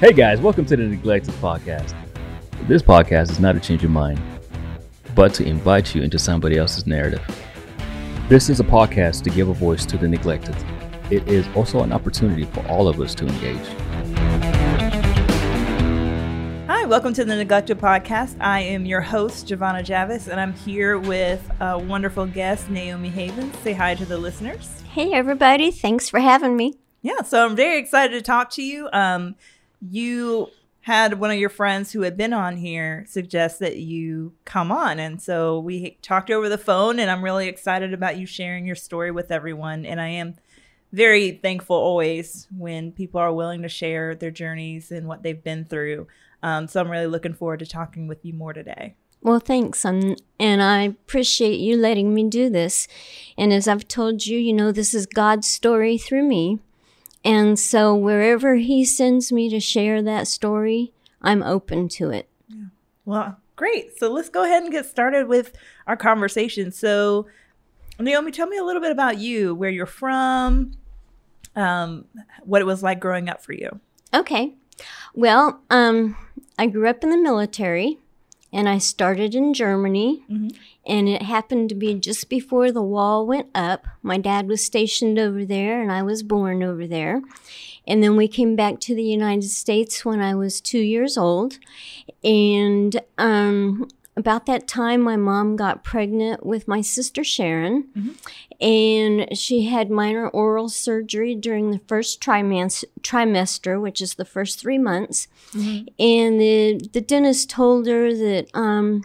Hey guys, welcome to the Neglected Podcast. This podcast is not to change your mind, but to invite you into somebody else's narrative. This is a podcast to give a voice to the neglected. It is also an opportunity for all of us to engage. Hi, welcome to the Neglected Podcast. I am your host, Jovanna Javis, and I'm here with a wonderful guest, Naomi Havens. Say hi to the listeners. Hey, everybody. Thanks for having me. Yeah, so I'm very excited to talk to you. Um, you had one of your friends who had been on here suggest that you come on. And so we talked over the phone, and I'm really excited about you sharing your story with everyone. And I am very thankful always when people are willing to share their journeys and what they've been through. Um, so I'm really looking forward to talking with you more today. Well, thanks. Um, and I appreciate you letting me do this. And as I've told you, you know, this is God's story through me. And so wherever he sends me to share that story, I'm open to it. Yeah. Well, great. So let's go ahead and get started with our conversation. So, Naomi, tell me a little bit about you, where you're from, um, what it was like growing up for you. Okay. Well, um, I grew up in the military and I started in Germany. Mm-hmm. And it happened to be just before the wall went up. My dad was stationed over there, and I was born over there. And then we came back to the United States when I was two years old. And um, about that time, my mom got pregnant with my sister Sharon, mm-hmm. And she had minor oral surgery during the first trimester, which is the first three months. Mm-hmm. And the, the dentist told her that um,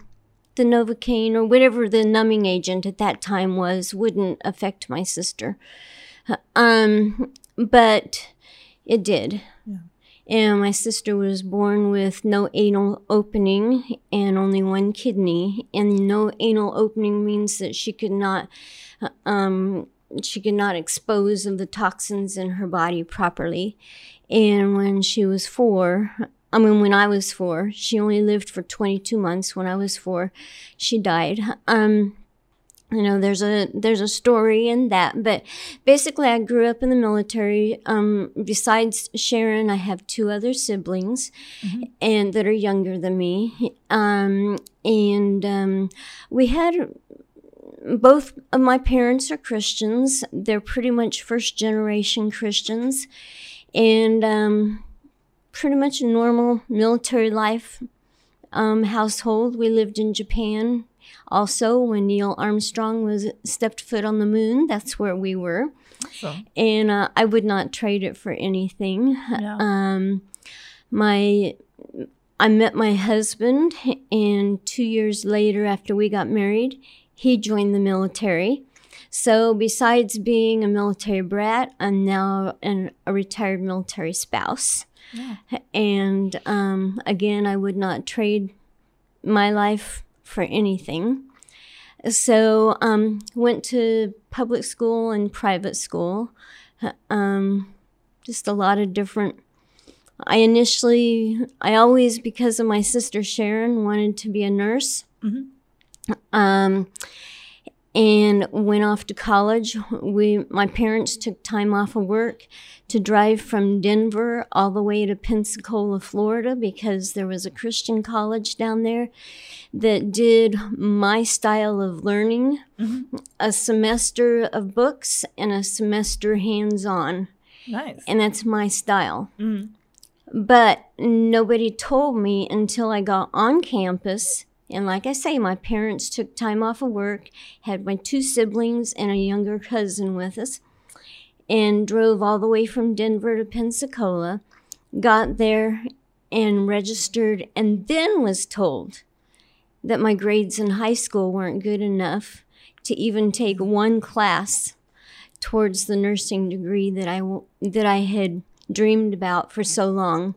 the Novocaine or whatever the numbing agent at that time was wouldn't affect my sister. Um, but it did. And my sister was born with no anal opening and only one kidney. And no anal opening means that she could not, um, she could not expose of the toxins in her body properly. And when she was four, I mean, when I was four, she only lived for 22 months. When I was four, she died. Um, you know there's a there's a story in that but basically i grew up in the military um, besides sharon i have two other siblings mm-hmm. and that are younger than me um, and um, we had both of my parents are christians they're pretty much first generation christians and um, pretty much a normal military life um, household we lived in japan also, when Neil Armstrong was stepped foot on the moon, that's where we were. Awesome. And uh, I would not trade it for anything. No. Um, my I met my husband, and two years later, after we got married, he joined the military. So, besides being a military brat, I'm now an, a retired military spouse. Yeah. And um, again, I would not trade my life for anything. So um, went to public school and private school. Um, just a lot of different. I initially, I always, because of my sister Sharon, wanted to be a nurse. Mm-hmm. Um, and went off to college. We, my parents took time off of work to drive from Denver all the way to Pensacola, Florida, because there was a Christian college down there that did my style of learning mm-hmm. a semester of books and a semester hands on. Nice. And that's my style. Mm-hmm. But nobody told me until I got on campus and like I say, my parents took time off of work, had my two siblings and a younger cousin with us, and drove all the way from Denver to Pensacola, got there and registered, and then was told that my grades in high school weren't good enough to even take one class towards the nursing degree that I that I had dreamed about for so long.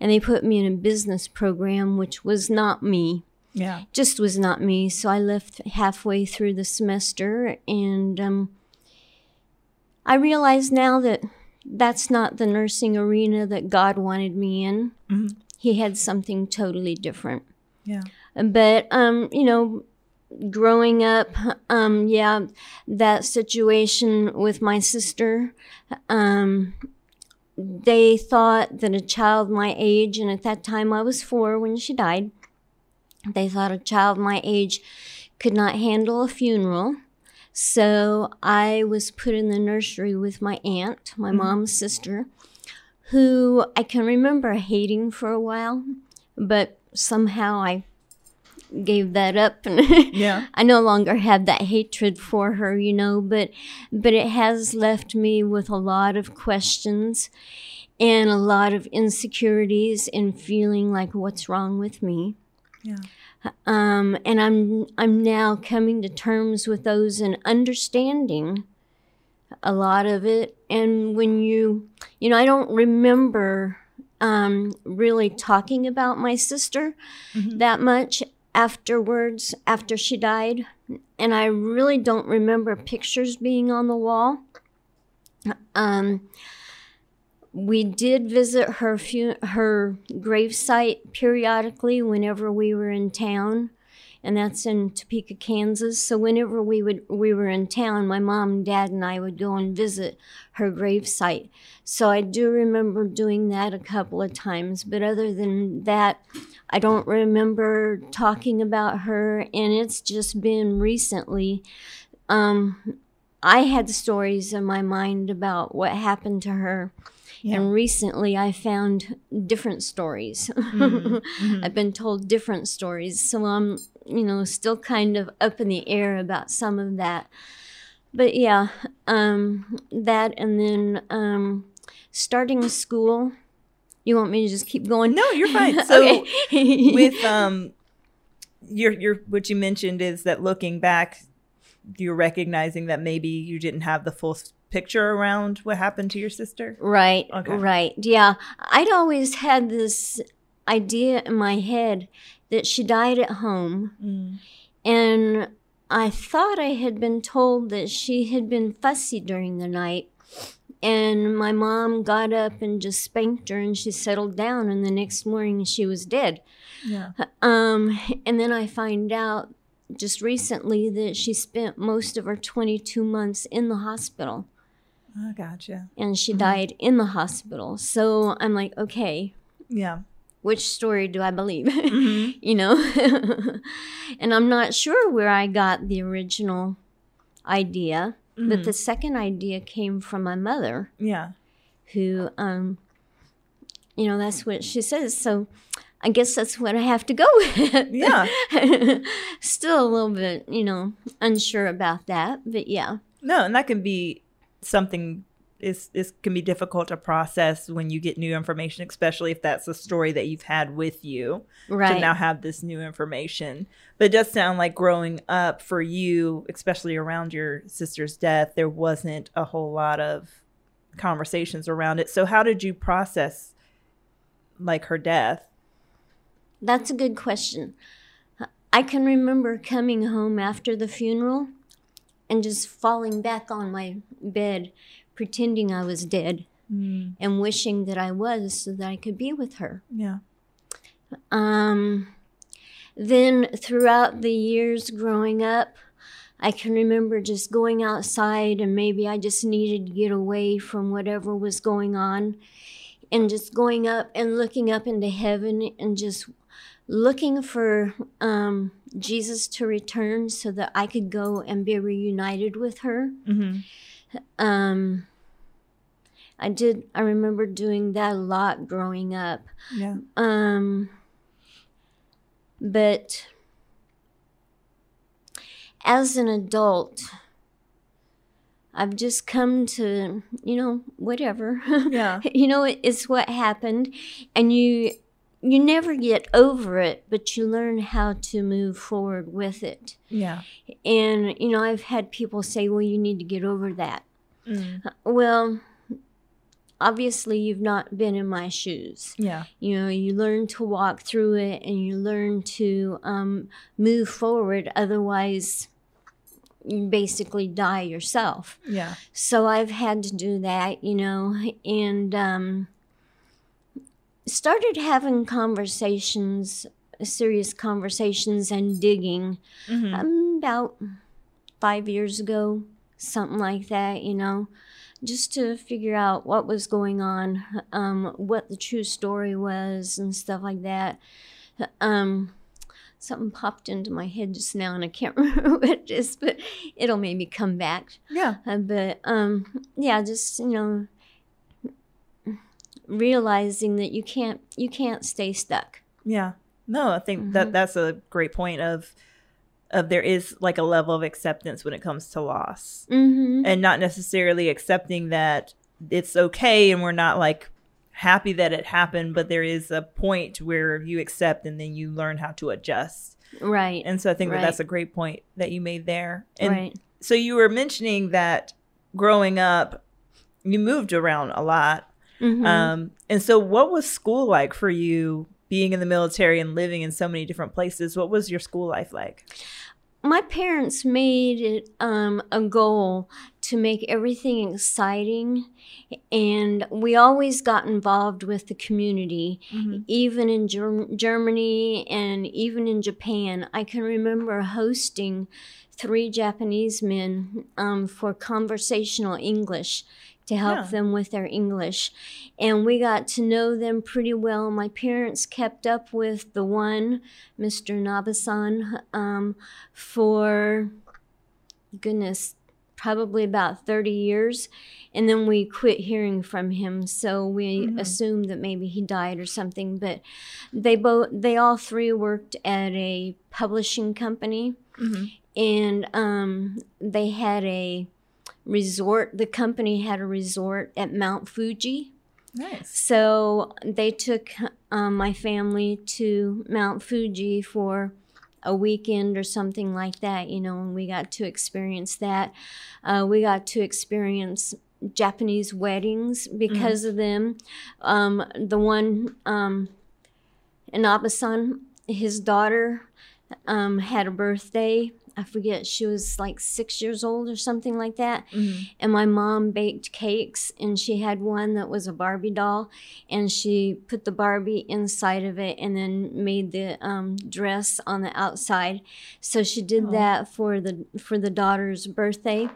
And they put me in a business program, which was not me. Yeah. Just was not me. So I left halfway through the semester and um, I realize now that that's not the nursing arena that God wanted me in. Mm-hmm. He had something totally different. Yeah. But, um, you know, growing up, um, yeah, that situation with my sister, um, they thought that a child my age, and at that time I was four when she died, they thought a child my age could not handle a funeral. So I was put in the nursery with my aunt, my mm-hmm. mom's sister, who I can remember hating for a while, but somehow I gave that up and yeah i no longer have that hatred for her you know but but it has left me with a lot of questions and a lot of insecurities and feeling like what's wrong with me yeah um, and i'm i'm now coming to terms with those and understanding a lot of it and when you you know i don't remember um, really talking about my sister mm-hmm. that much afterwards, after she died, and I really don't remember pictures being on the wall. Um, we did visit her fu- her gravesite periodically whenever we were in town and that's in Topeka, Kansas. So whenever we would we were in town, my mom dad and I would go and visit her gravesite. So I do remember doing that a couple of times, but other than that, I don't remember talking about her and it's just been recently um, I had stories in my mind about what happened to her yeah. And recently I found different stories. Mm-hmm. Mm-hmm. I've been told different stories. So I'm, you know, still kind of up in the air about some of that. But yeah, um, that and then um, starting school. You want me to just keep going? No, you're fine. So with um your your what you mentioned is that looking back you're recognizing that maybe you didn't have the full picture around what happened to your sister? Right. Okay. Right. Yeah. I'd always had this idea in my head that she died at home. Mm. And I thought I had been told that she had been fussy during the night. And my mom got up and just spanked her and she settled down. And the next morning she was dead. Yeah. Um, and then I find out just recently that she spent most of her 22 months in the hospital. Oh, gotcha. And she mm-hmm. died in the hospital. So I'm like, okay. Yeah. Which story do I believe? Mm-hmm. you know? and I'm not sure where I got the original idea, mm-hmm. but the second idea came from my mother. Yeah. Who, um, you know, that's what she says. So I guess that's what I have to go with. Yeah. Still a little bit, you know, unsure about that, but yeah. No, and that can be something is is can be difficult to process when you get new information, especially if that's a story that you've had with you. Right. To now have this new information. But it does sound like growing up for you, especially around your sister's death, there wasn't a whole lot of conversations around it. So how did you process like her death? That's a good question. I can remember coming home after the funeral and just falling back on my bed, pretending I was dead mm. and wishing that I was so that I could be with her. Yeah. Um, then throughout the years growing up, I can remember just going outside and maybe I just needed to get away from whatever was going on and just going up and looking up into heaven and just looking for um, Jesus to return so that I could go and be reunited with her. Mm-hmm. Um, I did. I remember doing that a lot growing up. Yeah. Um, but as an adult, I've just come to, you know, whatever. Yeah. you know, it's what happened, and you you never get over it, but you learn how to move forward with it. Yeah. And, you know, I've had people say, well, you need to get over that. Mm. Well, obviously, you've not been in my shoes. Yeah. You know, you learn to walk through it and you learn to um, move forward. Otherwise, you basically die yourself. Yeah. So I've had to do that, you know, and, um, started having conversations, serious conversations, and digging mm-hmm. um, about five years ago, something like that, you know. just to figure out what was going on, um, what the true story was, and stuff like that. Um, something popped into my head just now, and I can't remember what it is, but it'll maybe come back. Yeah. Uh, but um, yeah, just you know, realizing that you can't you can't stay stuck. Yeah. No, I think Mm-hmm. that that's a great point of of there is like a level of acceptance when it comes to loss. Mm-hmm. And not necessarily accepting that it's okay and we're not like happy that it happened, but there is a point where you accept and then you learn how to adjust. Right. And so I think that that's a great point that you made there. And right. so you were mentioning that growing up you moved around a lot. Mhm. Um, and so, what was school like for you being in the military and living in so many different places? What was your school life like? my parents made it um, a goal to make everything exciting and we always got involved with the community even in Germ- germany and even in japan i can remember hosting three japanese men um, for conversational english to help Yeah. them with their english and we got to know them pretty well my parents kept up with the one mr nabasan um, for goodness, probably about 30 years. And then we quit hearing from him. So we assumed that maybe he died or something. But they both, they all three worked at a publishing company. And um, they had a resort, the company had a resort at Mount Fuji. Nice. So they took um, my family to Mount Fuji for a weekend or something like that, you know, and we got to experience that. Uh, we got to experience Japanese weddings because of them. Um, the one um, in Abasan, his daughter um, had a birthday. I forget, she was like six years old or something like that. And my mom baked cakes, and she had one that was a Barbie doll, and she put the Barbie inside of it and then made the um, dress on the outside. So she did that for the for the daughter's birthday.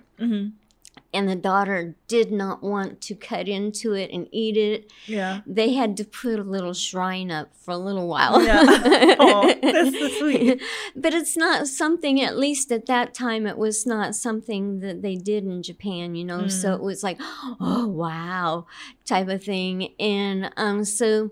And the daughter did not want to cut into it and eat it. Yeah. They had to put a little shrine up for a little while. Yeah. Aw, that's so sweet. but it's not something, at least at that time, it was not something that they did in Japan, you know? So it was like, oh, wow, type of thing. And um, so,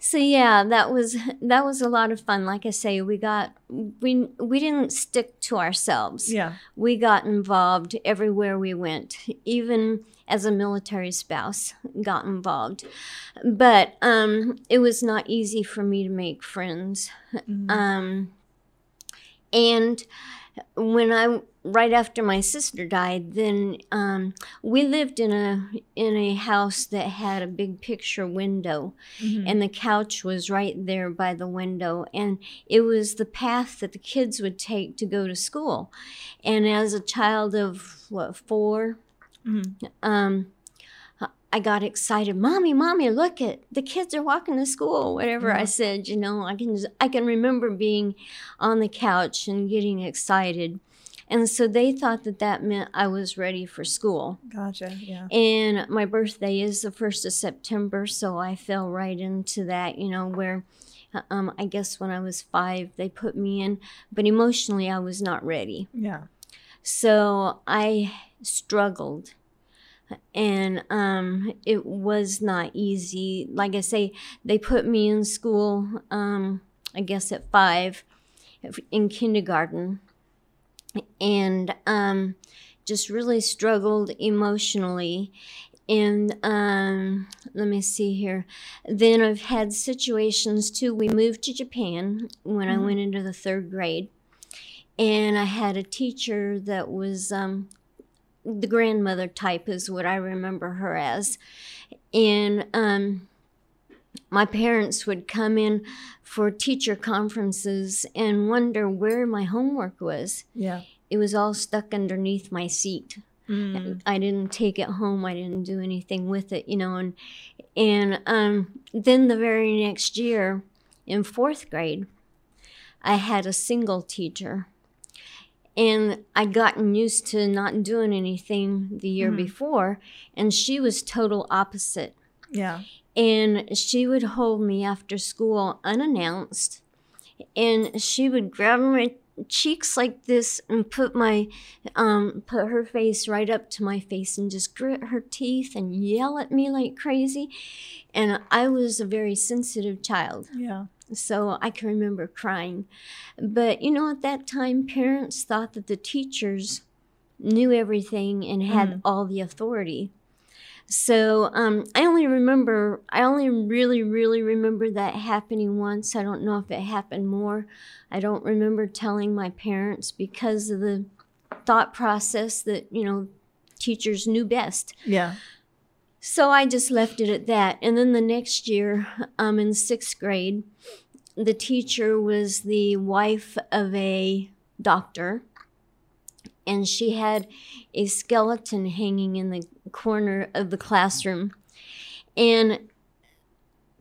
so yeah, that was that was a lot of fun. Like I say, we got we we didn't stick to ourselves. Yeah. We got involved everywhere we went, even as a military spouse, got involved. But um, it was not easy for me to make friends. Um, and when I right after my sister died, then um, we lived in a in a house that had a big picture window, and the couch was right there by the window, and it was the path that the kids would take to go to school. And as a child of what 4 um, I got excited, mommy, mommy, look at the kids are walking to school. Whatever I said, you know, I can I can remember being on the couch and getting excited, and so they thought that that meant I was ready for school. Gotcha. Yeah. And my birthday is the first of September, so I fell right into that. You know where. Um, I guess when I was five, they put me in, but emotionally, I was not ready. Yeah. So I struggled and um, it was not easy. Like I say, they put me in school, um, I guess at five in kindergarten, and um, just really struggled emotionally. And um, let me see here. Then I've had situations too. We moved to Japan when I went into the third grade and I had a teacher that was um, the grandmother type, is what I remember her as. And um, my parents would come in for teacher conferences and wonder where my homework was. Yeah. It was all stuck underneath my seat. I didn't take it home. I didn't do anything with it, you know. And and um, then the very next year, in fourth grade, I had a single teacher, and I'd gotten used to not doing anything the year Mhm. before, and she was total opposite. Yeah. And she would hold me after school unannounced, and she would grab my cheeks like this and put my um put her face right up to my face and just grit her teeth and yell at me like crazy and i was a very sensitive child Yeah. so I can remember crying. But you know, at that time, parents thought that the teachers knew everything and had Mhm. all the authority. So um, I only remember, I only really, really remember that happening once. I don't know if it happened more. I don't remember telling my parents because of the thought process that, you know, teachers knew best. Yeah. So I just left it at that. And then the next year, um, in sixth grade, the teacher was the wife of a doctor, and she had a skeleton hanging in the corner of the classroom. And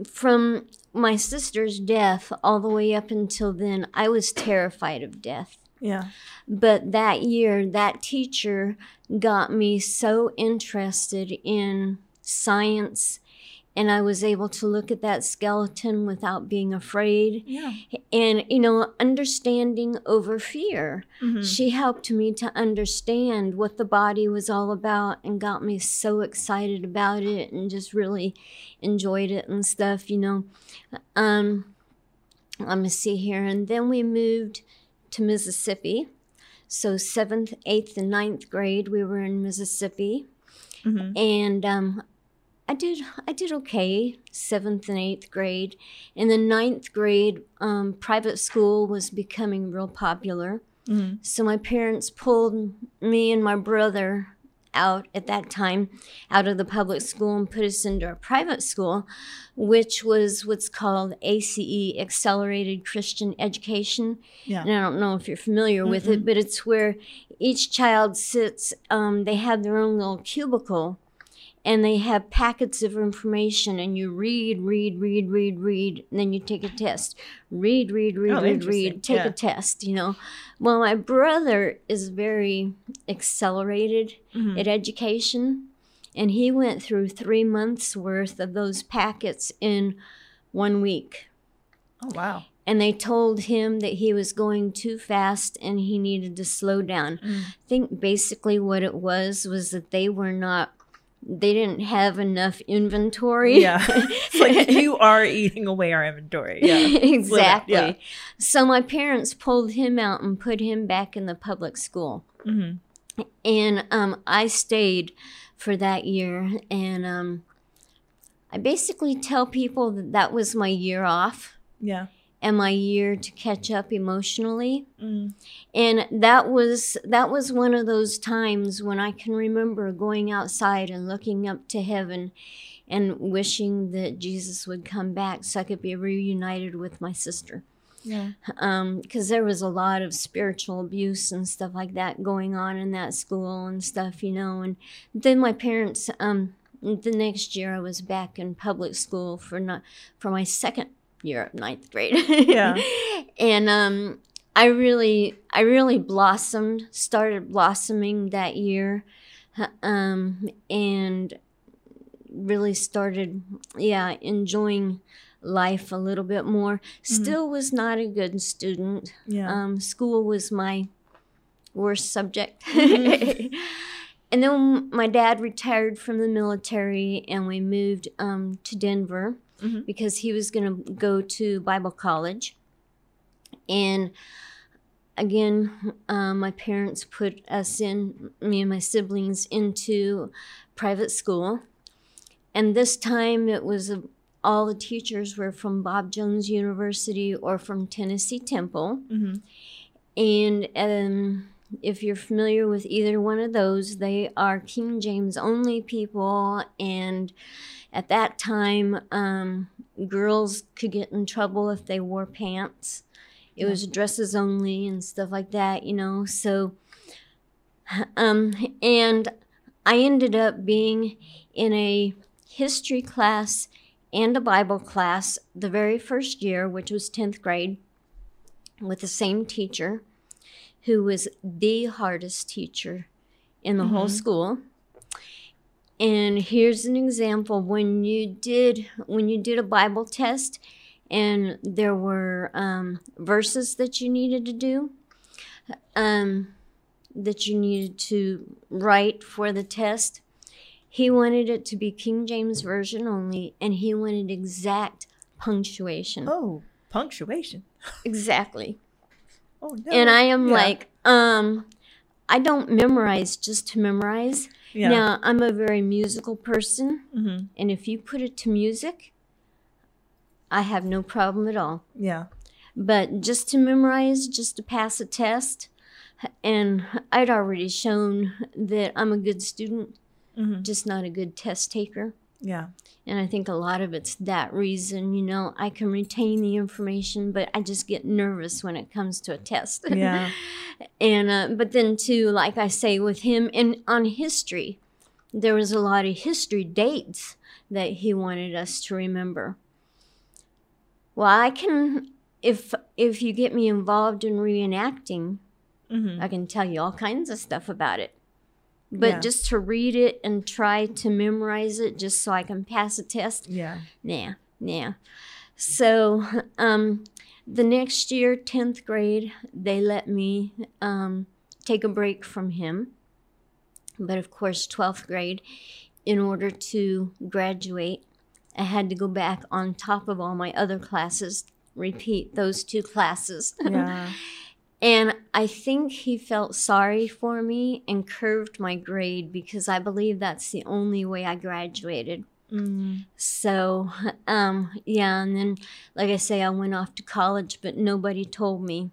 from my sister's death all the way up until then, I was terrified of death. Yeah. But that year, that teacher got me so interested in science, and I was able to look at that skeleton without being afraid. Yeah. And, you know, understanding over fear. Mhm. She helped me to understand what the body was all about and got me so excited about it and just really enjoyed it and stuff, you know. Um, let me see here. And then we moved to Mississippi. So, seventh, eighth, and ninth grade, we were in Mississippi. Mhm. And um, I did I did okay seventh and eighth grade. In the ninth grade, um, private school was becoming real popular. Mhm. So my parents pulled me and my brother out at that time out of the public school and put us into a private school, which was what's called ACE, Accelerated Christian Education. Yeah. And I don't know if you're familiar with it, but it's where each child sits, um, they have their own little cubicle and they have packets of information and you read, read, read, read, read, and then you take a test. Read, read, read, Oh, read, read, take Yeah. a test, you know. Well, my brother is very accelerated Mhm. at education and he went through three months worth of those packets in one week Oh wow. and they told him that he was going too fast and he needed to slow down. Mm. I think basically what it was was that they were not they didn't have enough inventory. Yeah. it's like you are eating away our inventory. Yeah. exactly. yeah. So my parents pulled him out and put him back in the public school. hmm And um, I stayed for that year. And um, I basically tell people that that was my year off Yeah. And my year to catch up emotionally. Mm. and that was that was one of those times when i can remember going outside and looking up to heaven and wishing that jesus would come back so i could be reunited with my sister Yeah. because there was a lot of spiritual abuse and stuff like that going on in that school and stuff you know and then my parents um the next year i was back in public school for not for my second of ninth grade Yeah. and um i really i really blossomed started blossoming that year um and really started yeah enjoying life a little bit more still was not a good student Yeah. um, school was my worst subject. Mhm. and then my dad retired from the military and we moved um, to Denver Mhm. because he was going to go to Bible college. And again, um, my parents put us in, me and my siblings, into private school. And this time it was a, all the teachers were from Bob Jones University or from Tennessee Temple. hmm And um, if you're familiar with either one of those, they are King James only people. And at that time, um, girls could get in trouble if they wore pants. It was dresses only and stuff like that, you know. So, um, and I ended up being in a history class and a Bible class the very first year, which was 10th grade, with the same teacher who was the hardest teacher in the whole Mhm. school. And here's an example when you did when you did a Bible test and there were um, verses that you needed to do um, that you needed to write for the test. He wanted it to be King James Version only, and he wanted exact punctuation. Oh, punctuation. Exactly. Oh no. And I am Yeah. like, um, I don't memorize just to memorize. Yeah. Now, I'm a very musical person, hmm and if you put it to music, I have no problem at all. Yeah. But just to memorize, just to pass a test, and I'd already shown that I'm a good student, hmm just not a good test taker. Yeah. And I think a lot of it's that reason, you know, I can retain the information, but I just get nervous when it comes to a test. Yeah. and uh, but then too, like I say with him, and on history, there was a lot of history dates that he wanted us to remember. Well, I can if if you get me involved in reenacting, hmm I can tell you all kinds of stuff about it. But Yeah. just to read it and try to memorize it just so I can pass a test, Yeah. nah, nah. So um, the next year, 10th grade, they let me um, take a break from him. But of course, 12th grade, in order to graduate, I had to go back on top of all my other classes, repeat those two classes. Yeah. And I think he felt sorry for me and curved my grade because I believe that's the only way I graduated. Mm. So, um, yeah, and then, like I say, I went off to college, but nobody told me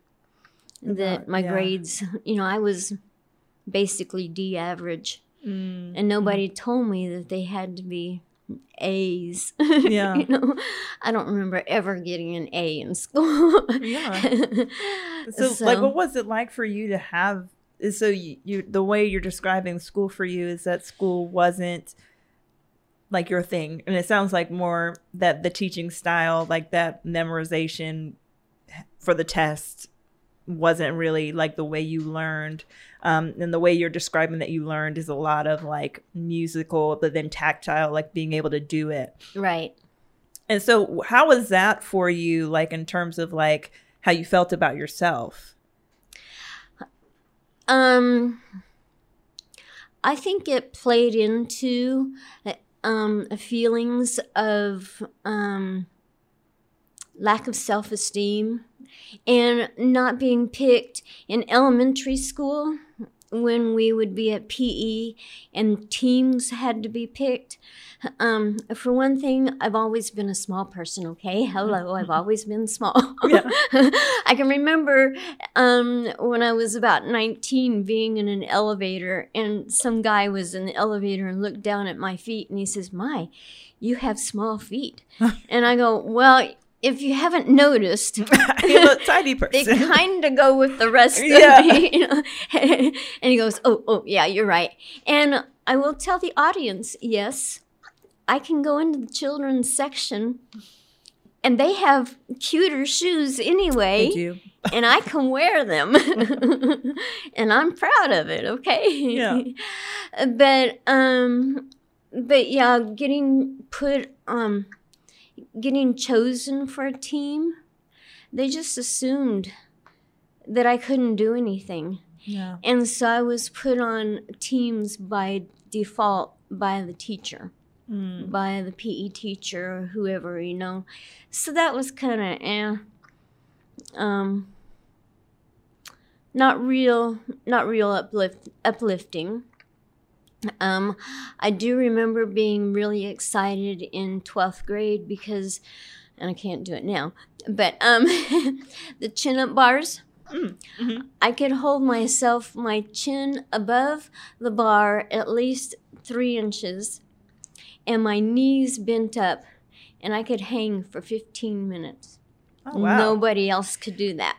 that About- my yeah. grades, you know, I was basically D average, Mm. and nobody told me that they had to be A's. Yeah. you know, I don't remember ever getting an A in school. Yeah. So, like, what was it like for you to have? is So you, you, the way you're describing school for you is that school wasn't like your thing, and it sounds like more that the teaching style, like that memorization for the test, wasn't really like the way you learned. Um, and the way you're describing that you learned is a lot of like musical, but then tactile, like being able to do it. right. And so, how was that for you, like in terms of like how you felt about yourself? Um, I think it played into um, feelings of um, lack of self esteem and not being picked in elementary school when we would be at PE and teams had to be picked. Um, for one thing, I've always been a small person, okay? Hello, I've always been small. Yeah. I can remember um, when I was about 19 being in an elevator, and some guy was in the elevator and looked down at my feet and he says, My, you have small feet. and I go, Well, if you haven't noticed, You're a tiny they kind of go with the rest Yeah. of me. You know? and he goes, Oh, oh, yeah, you're right. And I will tell the audience, yes, I can go into the children's section and they have cuter shoes anyway They do. and I can wear them. and I'm proud of it, okay? Yeah. but um but yeah, getting put um getting chosen for a team, they just assumed that I couldn't do anything. Yeah. And so I was put on teams by default by the teacher Mm. by the PE teacher or whoever, you know. So that was kind of eh. Um, not real, not real uplift, uplifting. Um, I do remember being really excited in 12th grade because, and I can't do it now, but um, the chin up bars. Mm. Mhm. I could hold myself, my chin above the bar at least three inches, and my knees bent up, and I could hang for 15 minutes. Oh, wow. Nobody else could do that.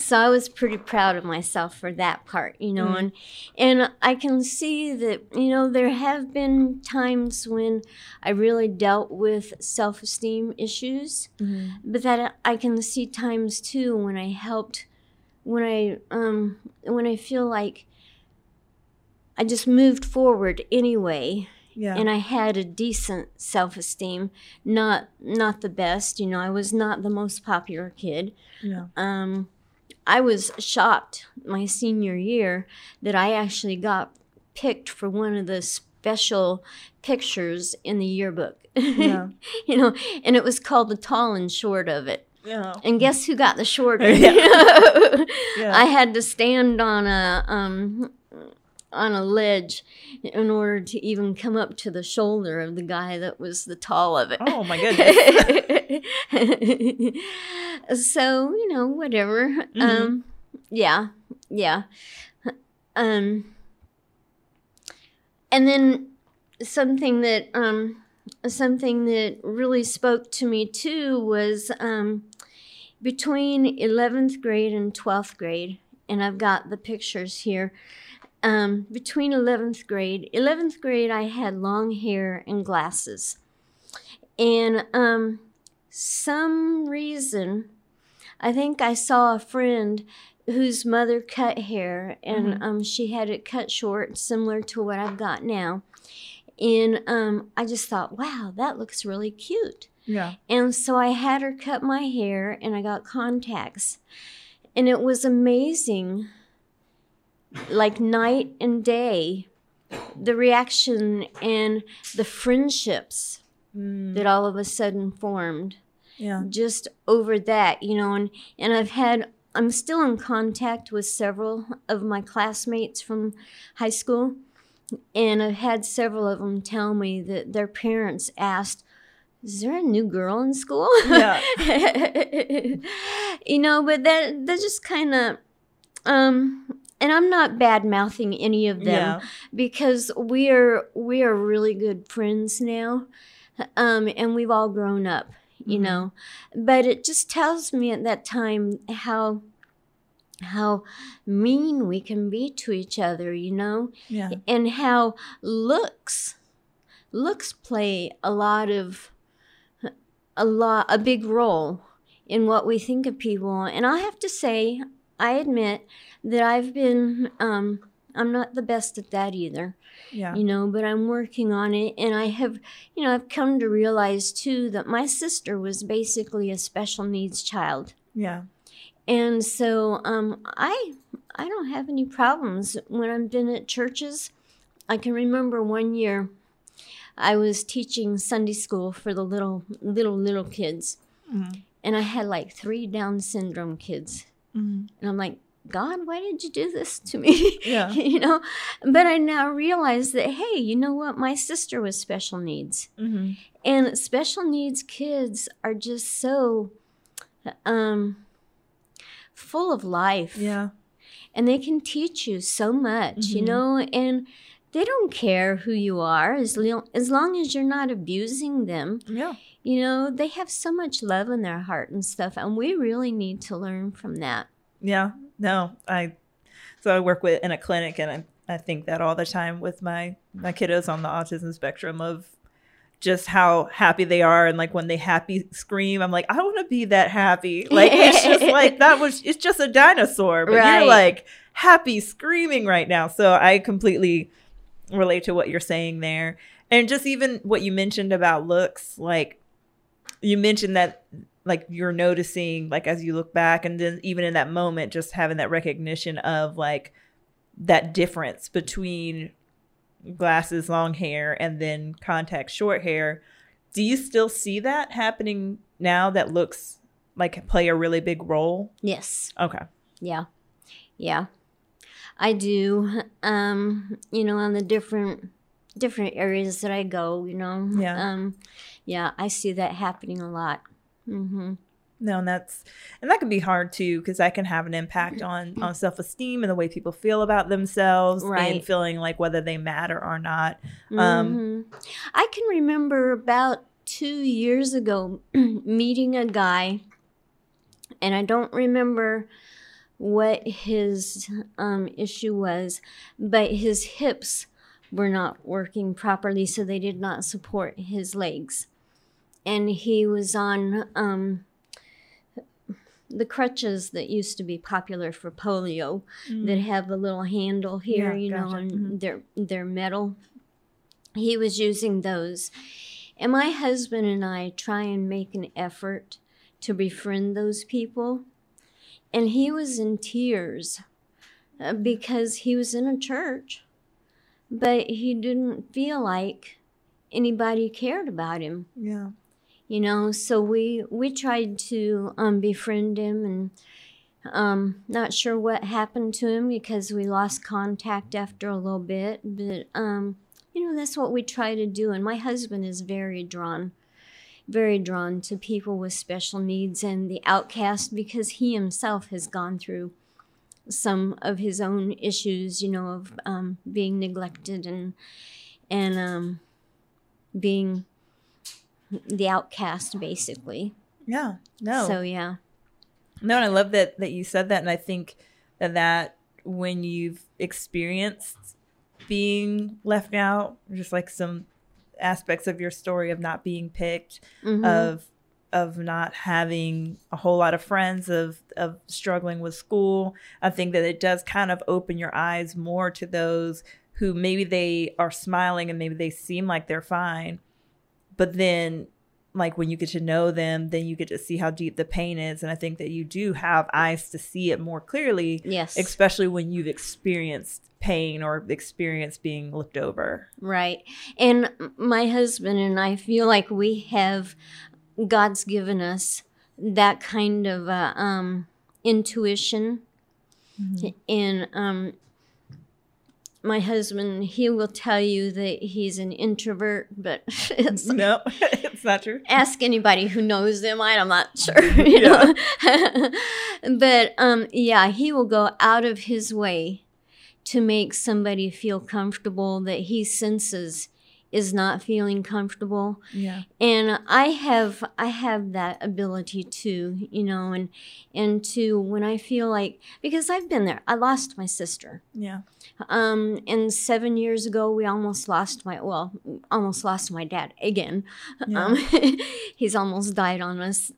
So I was pretty proud of myself for that part, you know, Mhm. and and I can see that you know there have been times when I really dealt with self-esteem issues, Mhm. but that I can see times too when I helped when I um when I feel like I just moved forward anyway Yeah. and I had a decent self-esteem, not not the best, you know, I was not the most popular kid. yeah. Um I was shocked my senior year that I actually got picked for one of the special pictures in the yearbook. Yeah. you know, and it was called the tall and short of it. Yeah. And guess who got the short? Yeah. Yeah. I had to stand on a um, on a ledge in order to even come up to the shoulder of the guy that was the tall of it. Oh my goodness. so you know, whatever. Mm-hmm. Um, yeah, yeah. Um, and then something that um, something that really spoke to me too was um, between 11th grade and 12th grade, and I've got the pictures here. Um, between 11th grade, 11th grade, I had long hair and glasses. And um, some reason, I think I saw a friend whose mother cut hair, and Mhm. um, she had it cut short, similar to what I've got now. And um, I just thought, wow, that looks really cute. Yeah. And so I had her cut my hair and I got contacts. And it was amazing, like night and day, the reaction and the friendships Mm, that all of a sudden formed yeah. just over that, you know. And, and I've had, I'm still in contact with several of my classmates from high school. And I've had several of them tell me that their parents asked, is there a new girl in school? Yeah. you know, but that that just kind of um and I'm not bad mouthing any of them Yeah. because we are we are really good friends now. Um and we've all grown up, you Mhm. know. But it just tells me at that time how how mean we can be to each other, you know? Yeah. and how looks looks play a lot of a lot a big role in what we think of people and i have to say i admit that i've been um i'm not the best at that either Yeah. you know but i'm working on it and i have you know i've come to realize too that my sister was basically a special needs child Yeah. and so um, I I don't have any problems when I've been at churches. I can remember one year I was teaching Sunday school for the little little little kids, Mhm. and I had like three Down syndrome kids, Mhm. and I'm like, God, why did you do this to me? Yeah. you know. But I now realize that hey, you know what? My sister was special needs. Mhm. And special needs kids are just so um, full of life. Yeah. And they can teach you so much, you Mhm. know, and they don't care who you are as, lo- as long as you're not abusing them. Yeah. You know, they have so much love in their heart and stuff. And we really need to learn from that. Yeah. No, I so I work with in a clinic and I I think that all the time with my my kiddos on the autism spectrum of just how happy they are and like when they happy scream i'm like i want to be that happy like it's just like that was it's just a dinosaur but Right. you're like happy screaming right now so i completely relate to what you're saying there and just even what you mentioned about looks like you mentioned that like you're noticing like as you look back and then even in that moment just having that recognition of like that difference between glasses long hair and then contact short hair do you still see that happening now that looks like play a really big role Yes. okay Yeah. Yeah. I do. Um, you know, on the different different areas that I go, you know. Yeah. Um yeah, I see that happening a lot. Mm-hmm. no and that's and that can be hard too because that can have an impact on on self-esteem and the way people feel about themselves right. and feeling like whether they matter or not Um, Mhm. I can remember about 2 years ago meeting a guy and I don't remember what his um, issue was, but his hips were not working properly, so they did not support his legs. And he was on um, the crutches that used to be popular for polio that have the little handle here, Mm. Yeah, you know, gotcha. and Mhm. they're they're metal. He was using those. And my husband and I try and make an effort to befriend those people. And he was in tears uh, because he was in a church, but he didn't feel like anybody cared about him Yeah. You know so we we tried to um, befriend him and um, not sure what happened to him because we lost contact after a little bit but um, you know that's what we try to do and my husband is very drawn very drawn to people with special needs and the outcast because he himself has gone through some of his own issues you know of um, being neglected and and um, being the outcast basically Yeah. No. so yeah No, and I love that that you said that, and I think that that when you've experienced being left out, just like some aspects of your story of not being picked, Mhm. of of not having a whole lot of friends, of of struggling with school, I think that it does kind of open your eyes more to those who maybe they are smiling and maybe they seem like they're fine, but then like when you get to know them, then you get to see how deep the pain is. And I think that you do have eyes to see it more clearly, yes especially when you've experienced pain or experienced being looked over. right and my husband and i feel like we have god's given us that kind of uh, um, intuition and um, my husband he will tell you that he's an introvert but it's no, it's not true. ask anybody who knows them i'm not sure you know but um yeah he will go out of his way to make somebody feel comfortable that he senses is not feeling comfortable Yeah. and i have i have that ability too you know and and to when i feel like because i've been there i lost my sister Yeah. um, and seven years ago, we almost lost my well, almost lost my dad again. Um, he's almost died on us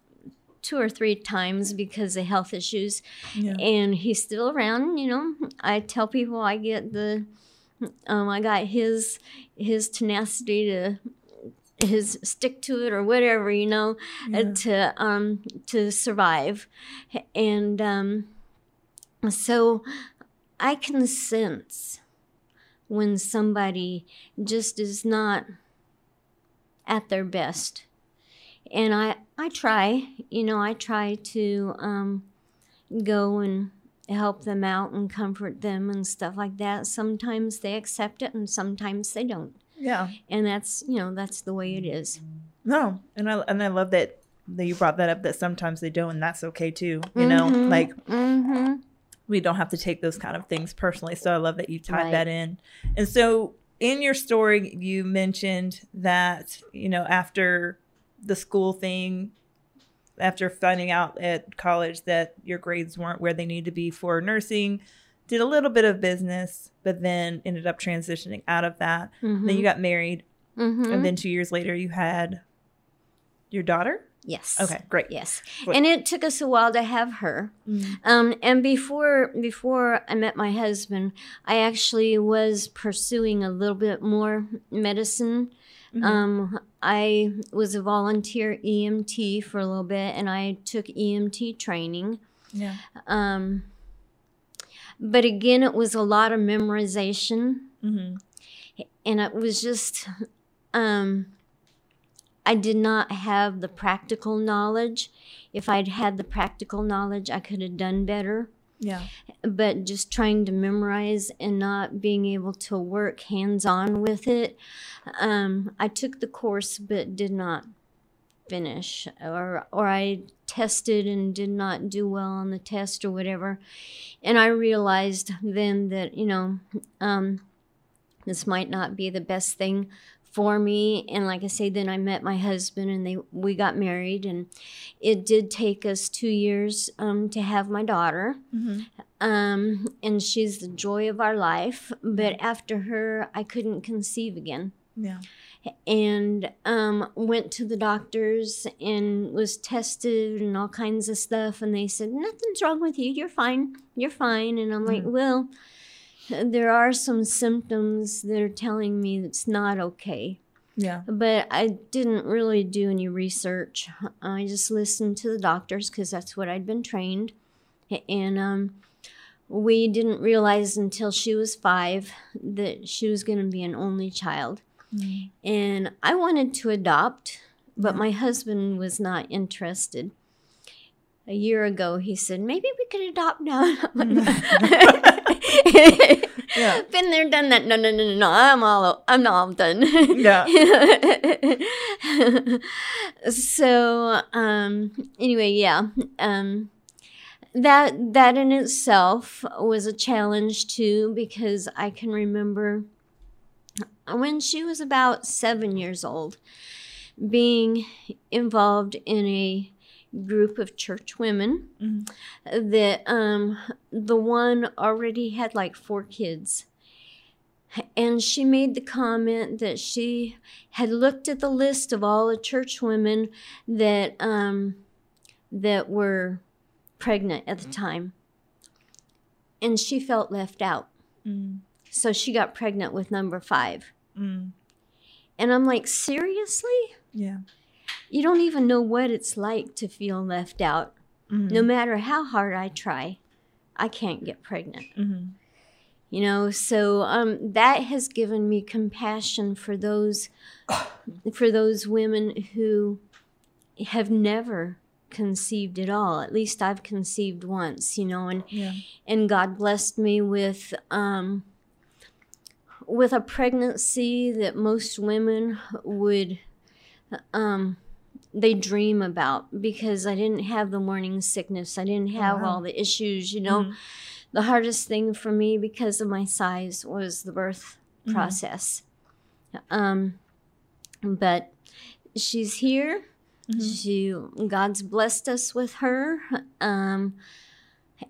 two or three times because of health issues, Yeah. and he's still around. You know, I tell people I get the, um, I got his his tenacity to his stick to it or whatever you know uh, to um to survive and um so I can sense when somebody just is not at their best. And I, I try, you know, I try to um, go and help them out and comfort them and stuff like that. Sometimes they accept it and sometimes they don't. Yeah. And that's, you know, that's the way it is. No, and I and I love that that you brought that up. That sometimes they don't, and that's okay too. You know, Mhm. like Mm-hmm. we don't have to take those kind of things personally. So I love that you tied Right. that in. And so in your story, you mentioned that you know after the school thing, after finding out at college that your grades weren't where they needed to be for nursing, did a little bit of business, but then ended up transitioning out of that. Then you got married, Mm-hmm. and then two years later, you had your daughter. yes. Okay, great. Yes, What- and it took us a while to have her. Mm. Um, and before before I met my husband, I actually was pursuing a little bit more medicine. Mhm. Um, I was a volunteer EMT for a little bit, and I took EMT training. Yeah. Um, but again, it was a lot of memorization hmm and it was just um i did not have the practical knowledge if i'd had the practical knowledge i could have done better Yeah. but just trying to memorize and not being able to work hands on with it um, i took the course but did not finish or or i tested and did not do well on the test or whatever and i realized then that you know um, this might not be the best thing for me and like i say then i met my husband and they we got married and it did take us two years um, to have my daughter hmm um, and she's the joy of our life but after her i couldn't conceive again Yeah. and um, went to the doctors and was tested and all kinds of stuff. And they said, Nothing's wrong with you. You're fine. You're fine. And I'm like, Well, there are some symptoms that are telling me it's not okay. Yeah. But I didn't really do any research. I just listened to the doctors because that's what I'd been trained. And um, we didn't realize until she was five that she was going to be an only child. Mm. And I wanted to adopt, but yeah. my husband was not interested. A year ago, he said, maybe we could adopt now. yeah. Been there, done that. No, no, no, no, no. I'm all, I'm all done. Yeah. so, um, anyway, yeah. Um, that that in itself was a challenge too because I can remember when she was about seven years old being involved in a group of church women mm-hmm. that um, the one already had like four kids. And she made the comment that she had looked at the list of all the church women that um, that were pregnant at the mm-hmm. time, and she felt left out. Mm. So she got pregnant with number five. Mm. And I'm like, seriously? Yeah you don't even know what it's like to feel left out. Mm-hmm. No matter how hard I try, I can't get pregnant. Mm-hmm. You know, so um, that has given me compassion for those for those women who have never conceived at all. At least I've conceived once, you know, and yeah. and God blessed me with um, with a pregnancy that most women would um, they dream about because I didn't have the morning sickness. I didn't have wow. all the issues, you know. Mm-hmm. The hardest thing for me because of my size was the birth mm-hmm. process. Um, but she's here. Mm-hmm. She God's blessed us with her. Um,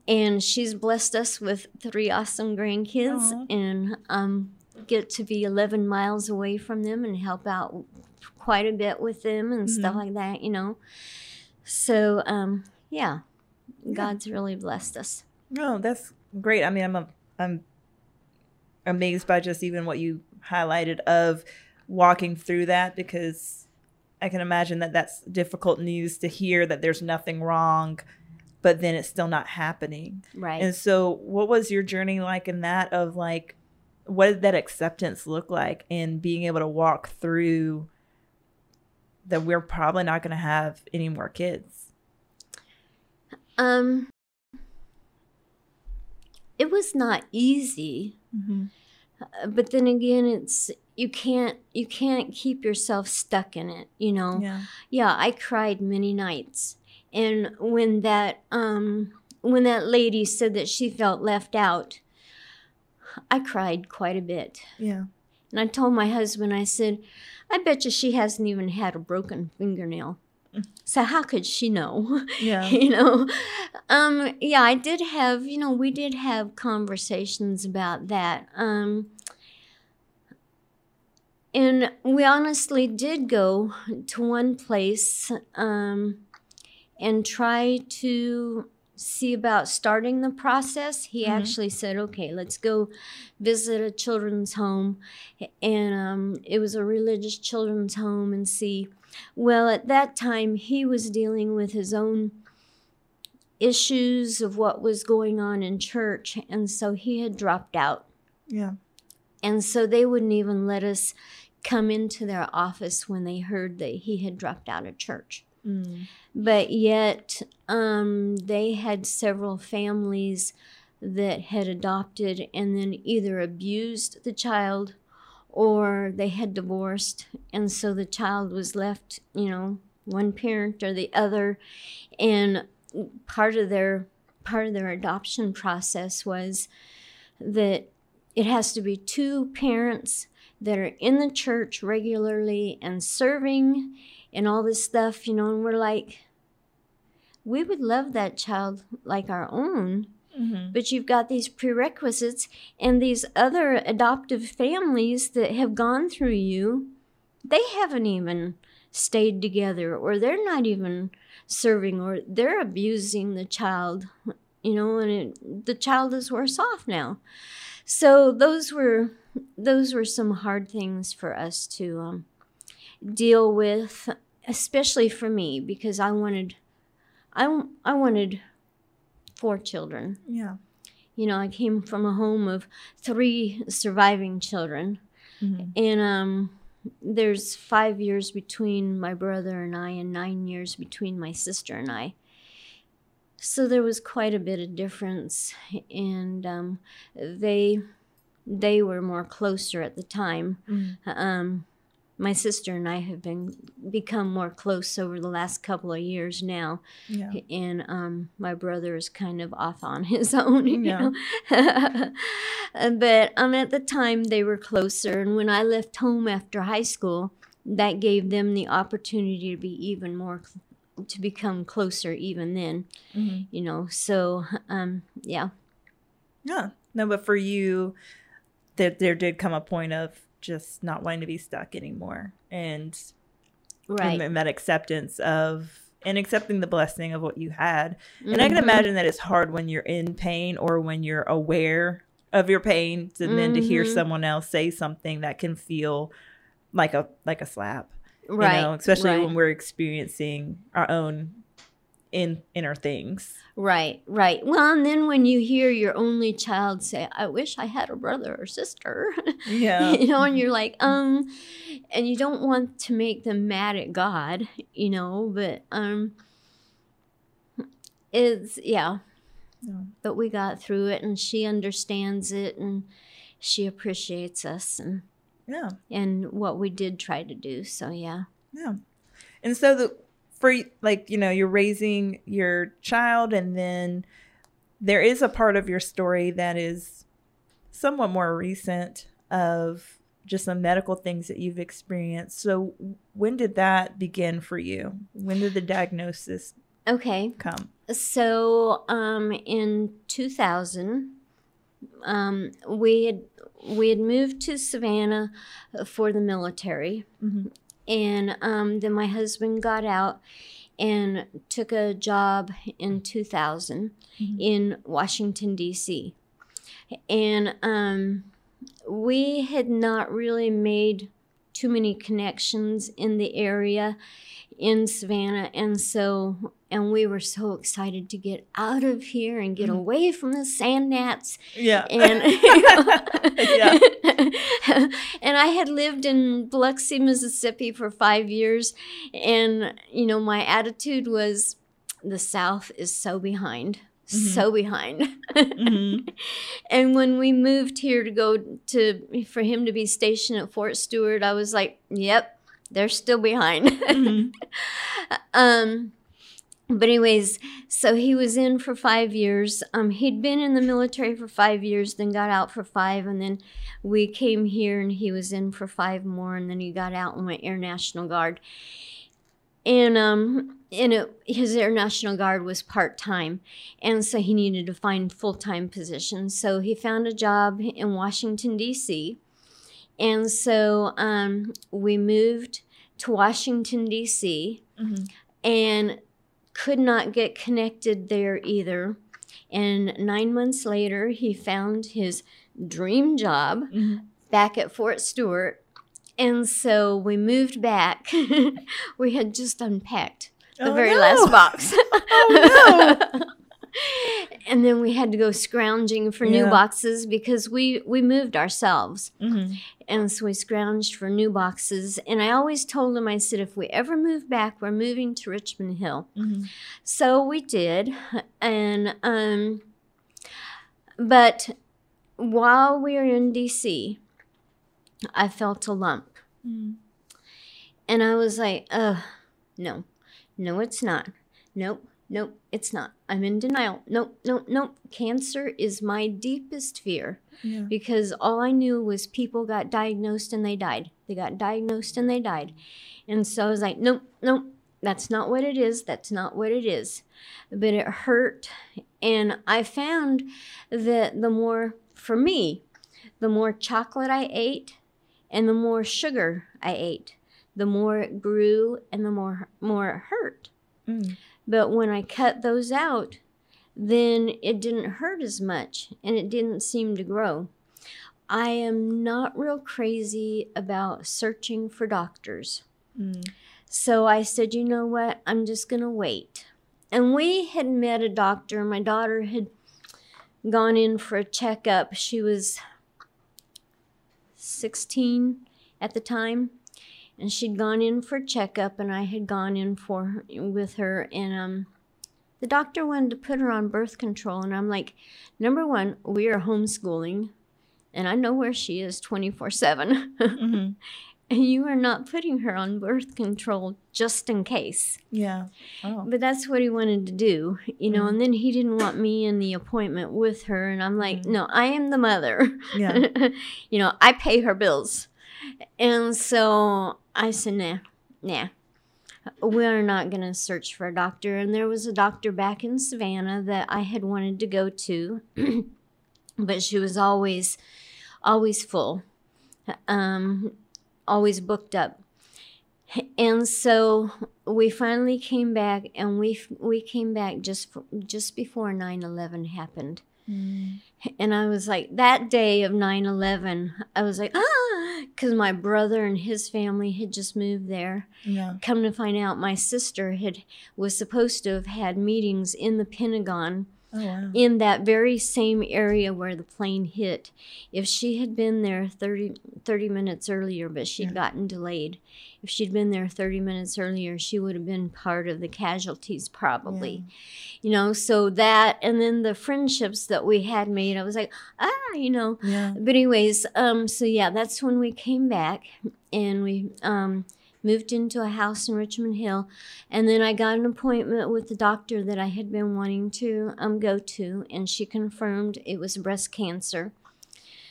and she's blessed us with three awesome grandkids Aww. and um, get to be 11 miles away from them and help out quite a bit with them and mm-hmm. stuff like that, you know. So, um, yeah, God's really blessed us. No, oh, that's great. I mean, I'm a, I'm amazed by just even what you highlighted of walking through that because I can imagine that that's difficult news to hear that there's nothing wrong, but then it's still not happening. Right. And so, what was your journey like in that of like, what did that acceptance look like in being able to walk through that we're probably not going to have any more kids? Um, it was not easy, mm-hmm. uh, but then again, it's you can't you can't keep yourself stuck in it. You know. Yeah. Yeah, I cried many nights, and when that um when that lady said that she felt left out, I cried quite a bit. Yeah. And I told my husband, I said, I bet you she hasn't even had a broken fingernail. So how could she know? Yeah. you know. Um yeah, I did have, you know, we did have conversations about that. Um and we honestly did go to one place um and try to see about starting the process, he mm-hmm. actually said, okay, let's go visit a children's home. And um, it was a religious children's home and see. Well, at that time, he was dealing with his own issues of what was going on in church. And so he had dropped out. Yeah. And so they wouldn't even let us come into their office when they heard that he had dropped out of church. Mm. But yet, um, they had several families that had adopted and then either abused the child or they had divorced. And so the child was left, you know, one parent or the other. And part of their part of their adoption process was that it has to be two parents that are in the church regularly and serving and all this stuff, you know, and we're like, we would love that child like our own. Mm-hmm. But you've got these prerequisites and these other adoptive families that have gone through you they haven't even stayed together or they're not even serving or they're abusing the child you know and it, the child is worse off now so those were those were some hard things for us to um, deal with especially for me because i wanted i, I wanted four children Yeah. you know i came from a home of three surviving children Mhm. and um there's five years between my brother and i and nine years between my sister and i so there was quite a bit of difference and um, they they were more closer at the time Mhm. um, my sister and i have been become more close over the last couple of years now Yeah. and um, my brother is kind of off on his own, you Yeah. know. but um, at the time they were closer, and when I left home after high school, that gave them the opportunity to be even more, to become closer even then, Mhm. you know. So um, yeah, Yeah. No, but for you, there there did come a point of just not wanting to be stuck anymore, and right. and that acceptance of and accepting the blessing of what you had. And I can Mhm. imagine that it's hard when you're in pain or when you're aware of your pain, and then to hear Mhm. someone else say something that can feel like a like a slap. right, You know, especially right. when we're experiencing our own in inner things. Right, right. Well, and then when you hear your only child say, "I wish I had a brother or sister," Yeah. you know, and you're like, um, and you don't want to make them mad at God, you know, but um, it's yeah. Yeah. But we got through it, and she understands it, and she appreciates us, and Yeah. and what we did try to do. So yeah. Yeah. And so the for like, you know, you're raising your child and then there is a part of your story that is somewhat more recent of just some medical things that you've experienced. So when did that begin for you? When did the diagnosis Okay. come? So, um, in 2000, um, we had we had moved to Savannah for the military, Mhm. And um, then my husband got out and took a job in 2000 Mhm. in Washington D.C. And um, we had not really made too many connections in the area in Savannah, and so and we were so excited to get out of here and get Mhm. away from the sand gnats Yeah. and Yeah. and I had lived in Biloxi, Mississippi for five years, and you know my attitude was, the South is so behind, so behind. Mhm. and when we moved here to go to for him to be stationed at Fort Stewart, I was like, yep, they're still behind. Mhm. um but anyways so he was in for five years. Um he'd been in the military for five years then got out for five and then we came here and he was in for five more and then he got out and went air national guard. And um and it, his air national guard was part-time and so he needed to find full-time positions. So he found a job in washington d.c and so um, we moved to washington d.c Mhm. and could not get connected there either. And nine months later, he found his dream job Mhm. back at Fort Stewart. And so we moved back. we had just unpacked the Oh, very no. last box. Oh, and then we had to go scrounging for new boxes because we, we moved ourselves. Mhm. And so we scrounged for new boxes. And I always told him, I said, if we ever move back, we're moving to Richmond Hill. Mhm. So we did. And, um, but while we were in DC, I felt a lump. Mhm. And I was like, uh, no, no, it's not. Nope, nope, it's not. I'm in denial. Nope, nope, nope. Cancer is my deepest fear Yeah. because all I knew was people got diagnosed and they died. They got diagnosed and they died. And so I was like, nope, nope, that's not what it is. That's not what it is. But it hurt. And I found that the more, for me, the more chocolate I ate and the more sugar I ate, the more it grew and the more more it hurt. Mm. But when I cut those out, then it didn't hurt as much and it didn't seem to grow. I am not real crazy about searching for doctors. Mm. So I said, you know what? I'm just going to wait. And we had met a doctor. My daughter had gone in for a checkup. She was 16 at the time. And she'd gone in for checkup, and I had gone in for with her. And um, the doctor wanted to put her on birth control. And I'm like, number one, we are homeschooling, and I know where she is 24 7. hmm And you are not putting her on birth control just in case. Yeah. Oh. But that's what he wanted to do, you know. Mhm. And then he didn't want me in the appointment with her. And I'm like, no, I am the mother. Yeah. you know, I pay her bills. And so I said, nah, nah. We're not going to search for a doctor. And there was a doctor back in Savannah that I had wanted to go to, but she was always, always full, um, always booked up. And so we finally came back, and we we came back just just before 9/11 happened. Mm. And I was like, that day of 9 11, I was like, ah, because my brother and his family had just moved there. Yeah. Come to find out, my sister had was supposed to have had meetings in the Pentagon Oh wow. in that very same area where the plane hit. If she had been there 30, 30 minutes earlier, but she'd Yeah. gotten delayed, if she'd been there 30 minutes earlier, she would have been part of the casualties, probably. You know, so that, and then the friendships that we had made, I was like, ah, you know. Yeah. But, anyways, um, so yeah, that's when we came back and we, um, moved into a house in Richmond Hill, and then I got an appointment with the doctor that I had been wanting to um, go to, and she confirmed it was breast cancer.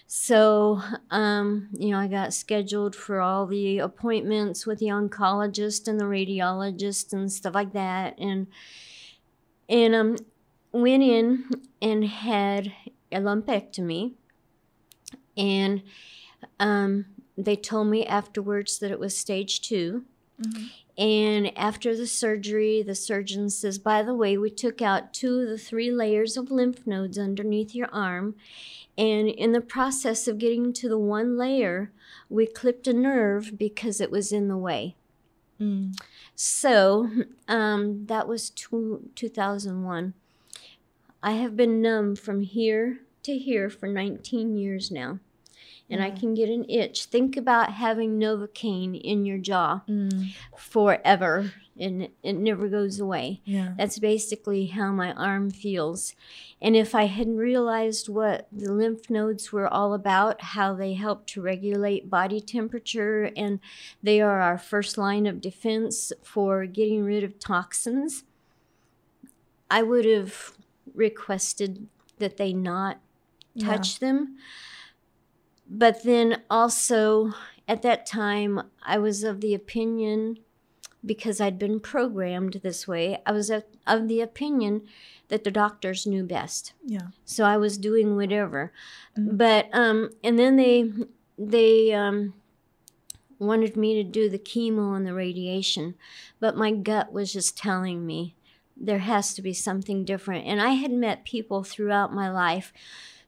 So, um, you know, I got scheduled for all the appointments with the oncologist and the radiologist and stuff like that, and and um, went in and had a lumpectomy, and um, they told me afterwards that it was stage 2 Mhm. And after the surgery, the surgeon says, By the way, we took out two of the three layers of lymph nodes underneath your arm. And in the process of getting to the one layer, we clipped a nerve because it was in the way. Mm. So um, that was two, 2001. I have been numb from here to here for 19 years now. And I can get an itch. Think about having Novocaine in your jaw Mm. forever and it never goes away. Yeah. That's basically how my arm feels. And if I hadn't realized what the lymph nodes were all about, how they help to regulate body temperature, and they are our first line of defense for getting rid of toxins, I would have requested that they not Yeah. touch them. But then also at that time, I was of the opinion, because I'd been programmed this way, I was of, of the opinion that the doctors knew best. Yeah. So I was doing whatever. Mhm. But, um, and then they, they, um, wanted me to do the chemo and the radiation, but my gut was just telling me there has to be something different. And I had met people throughout my life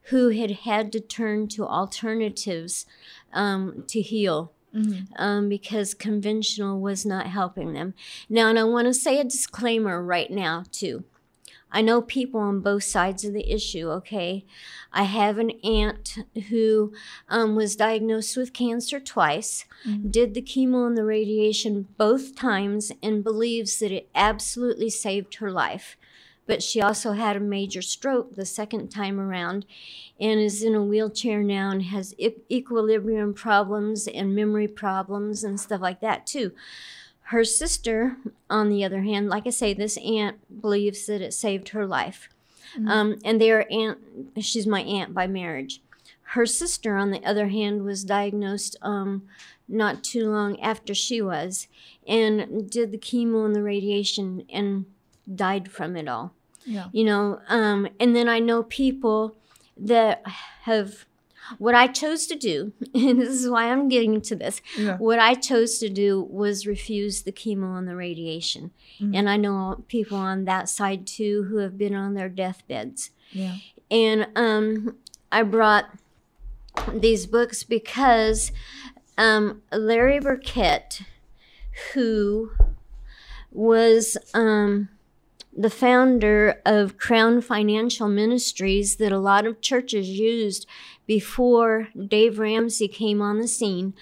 who had had to turn to alternatives um, to heal Mhm. um, because conventional was not helping them. Now, and I want to say a disclaimer right now, too. I know people on both sides of the issue, okay? I have an aunt who um, was diagnosed with cancer twice, Mhm. did the chemo and the radiation both times, and believes that it absolutely saved her life. But she also had a major stroke the second time around and is in a wheelchair now and has equilibrium problems and memory problems and stuff like that, too. Her sister, on the other hand, like I say, this aunt believes that it saved her life. Mhm. Um, and they are aunt, she's my aunt by marriage. Her sister, on the other hand, was diagnosed um, not too long after she was and did the chemo and the radiation and died from it all Yeah. you know um, and then i know people that have what I chose to do, and this is why I'm getting to this, Yeah. what I chose to do was refuse the chemo and the radiation. Mhm. And I know people on that side too who have been on their deathbeds. Yeah. And um, I brought these books because um, Larry Burkett, who was um, the founder of Crown Financial Ministries that a lot of churches used before Dave Ramsey came on the scene.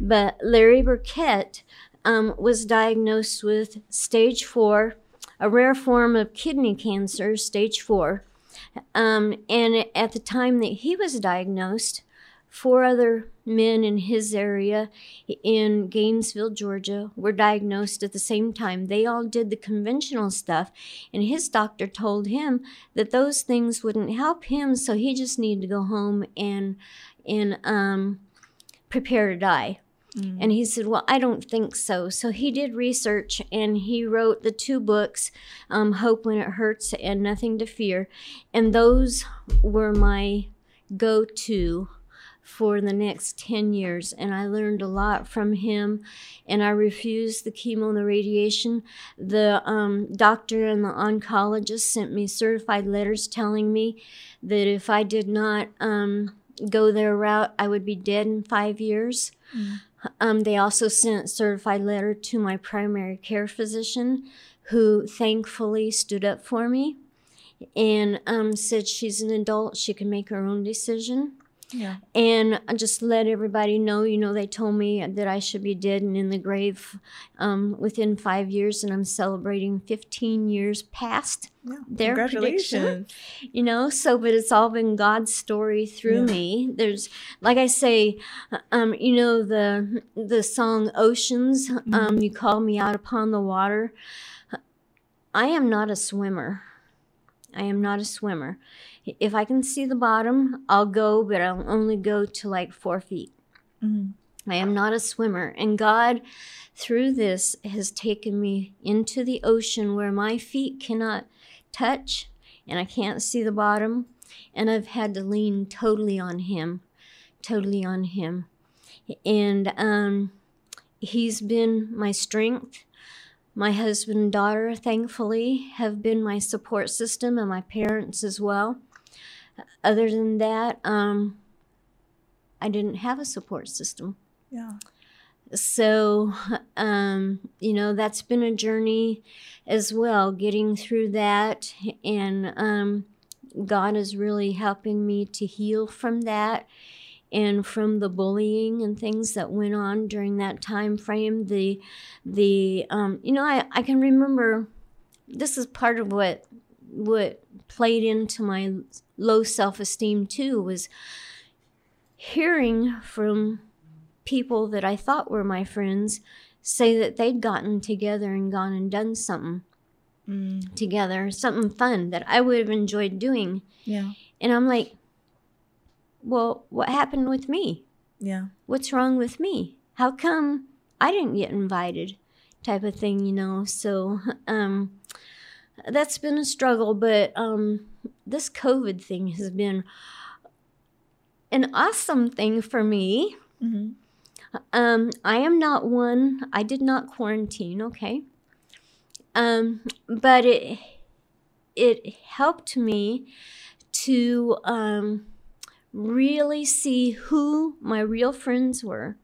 But Larry Burkett um, was diagnosed with stage four, a rare form of kidney cancer, stage four. Um, and at the time that he was diagnosed, four other men in his area in Gainesville, Georgia, were diagnosed at the same time. They all did the conventional stuff, and his doctor told him that those things wouldn't help him, so he just needed to go home and and um, prepare to die. Mm. And he said, Well, I don't think so. So he did research and he wrote the two books, um, Hope When It Hurts and Nothing to Fear. And those were my go to for the next 10 years. And I learned a lot from him. And I refused the chemo and the radiation. The um, doctor and the oncologist sent me certified letters telling me that if I did not um, go their route, I would be dead in five years. Um, they also sent a certified letter to my primary care physician, who thankfully stood up for me and um, said she's an adult, she can make her own decision. Yeah. And I just let everybody know, you know, they told me that I should be dead and in the grave um, within five years, and I'm celebrating 15 years past Yeah. their prediction you know so but it's all been god's story through Yeah. me there's like i say um you know the the song oceans Mm-hmm. um you call me out upon the water i am not a swimmer i am not a swimmer if i can see the bottom i'll go but i'll only go to like four feet Mhm. I am not a swimmer. And God, through this, has taken me into the ocean where my feet cannot touch and I can't see the bottom. And I've had to lean totally on Him, totally on Him. And um, He's been my strength. My husband and daughter, thankfully, have been my support system and my parents as well. Other than that, um, I didn't have a support system. Yeah. So, um, you know, that's been a journey as well, getting through that. And um, God is really helping me to heal from that and from the bullying and things that went on during that time frame. The, the, um, you know, I, I can remember this is part of what, what played into my low self esteem too was hearing from people that I thought were my friends say that they'd gotten together and gone and done something Mm. together, something fun that I would have enjoyed doing. Yeah. And I'm like, well, what happened with me? Yeah. What's wrong with me? How come I didn't get invited? Type of thing, you know. So, um, that's been a struggle, but um, this COVID thing has been an awesome thing for me. hmm Um, I am not one. I did not quarantine. Okay. Um, but it it helped me to um, really see who my real friends were,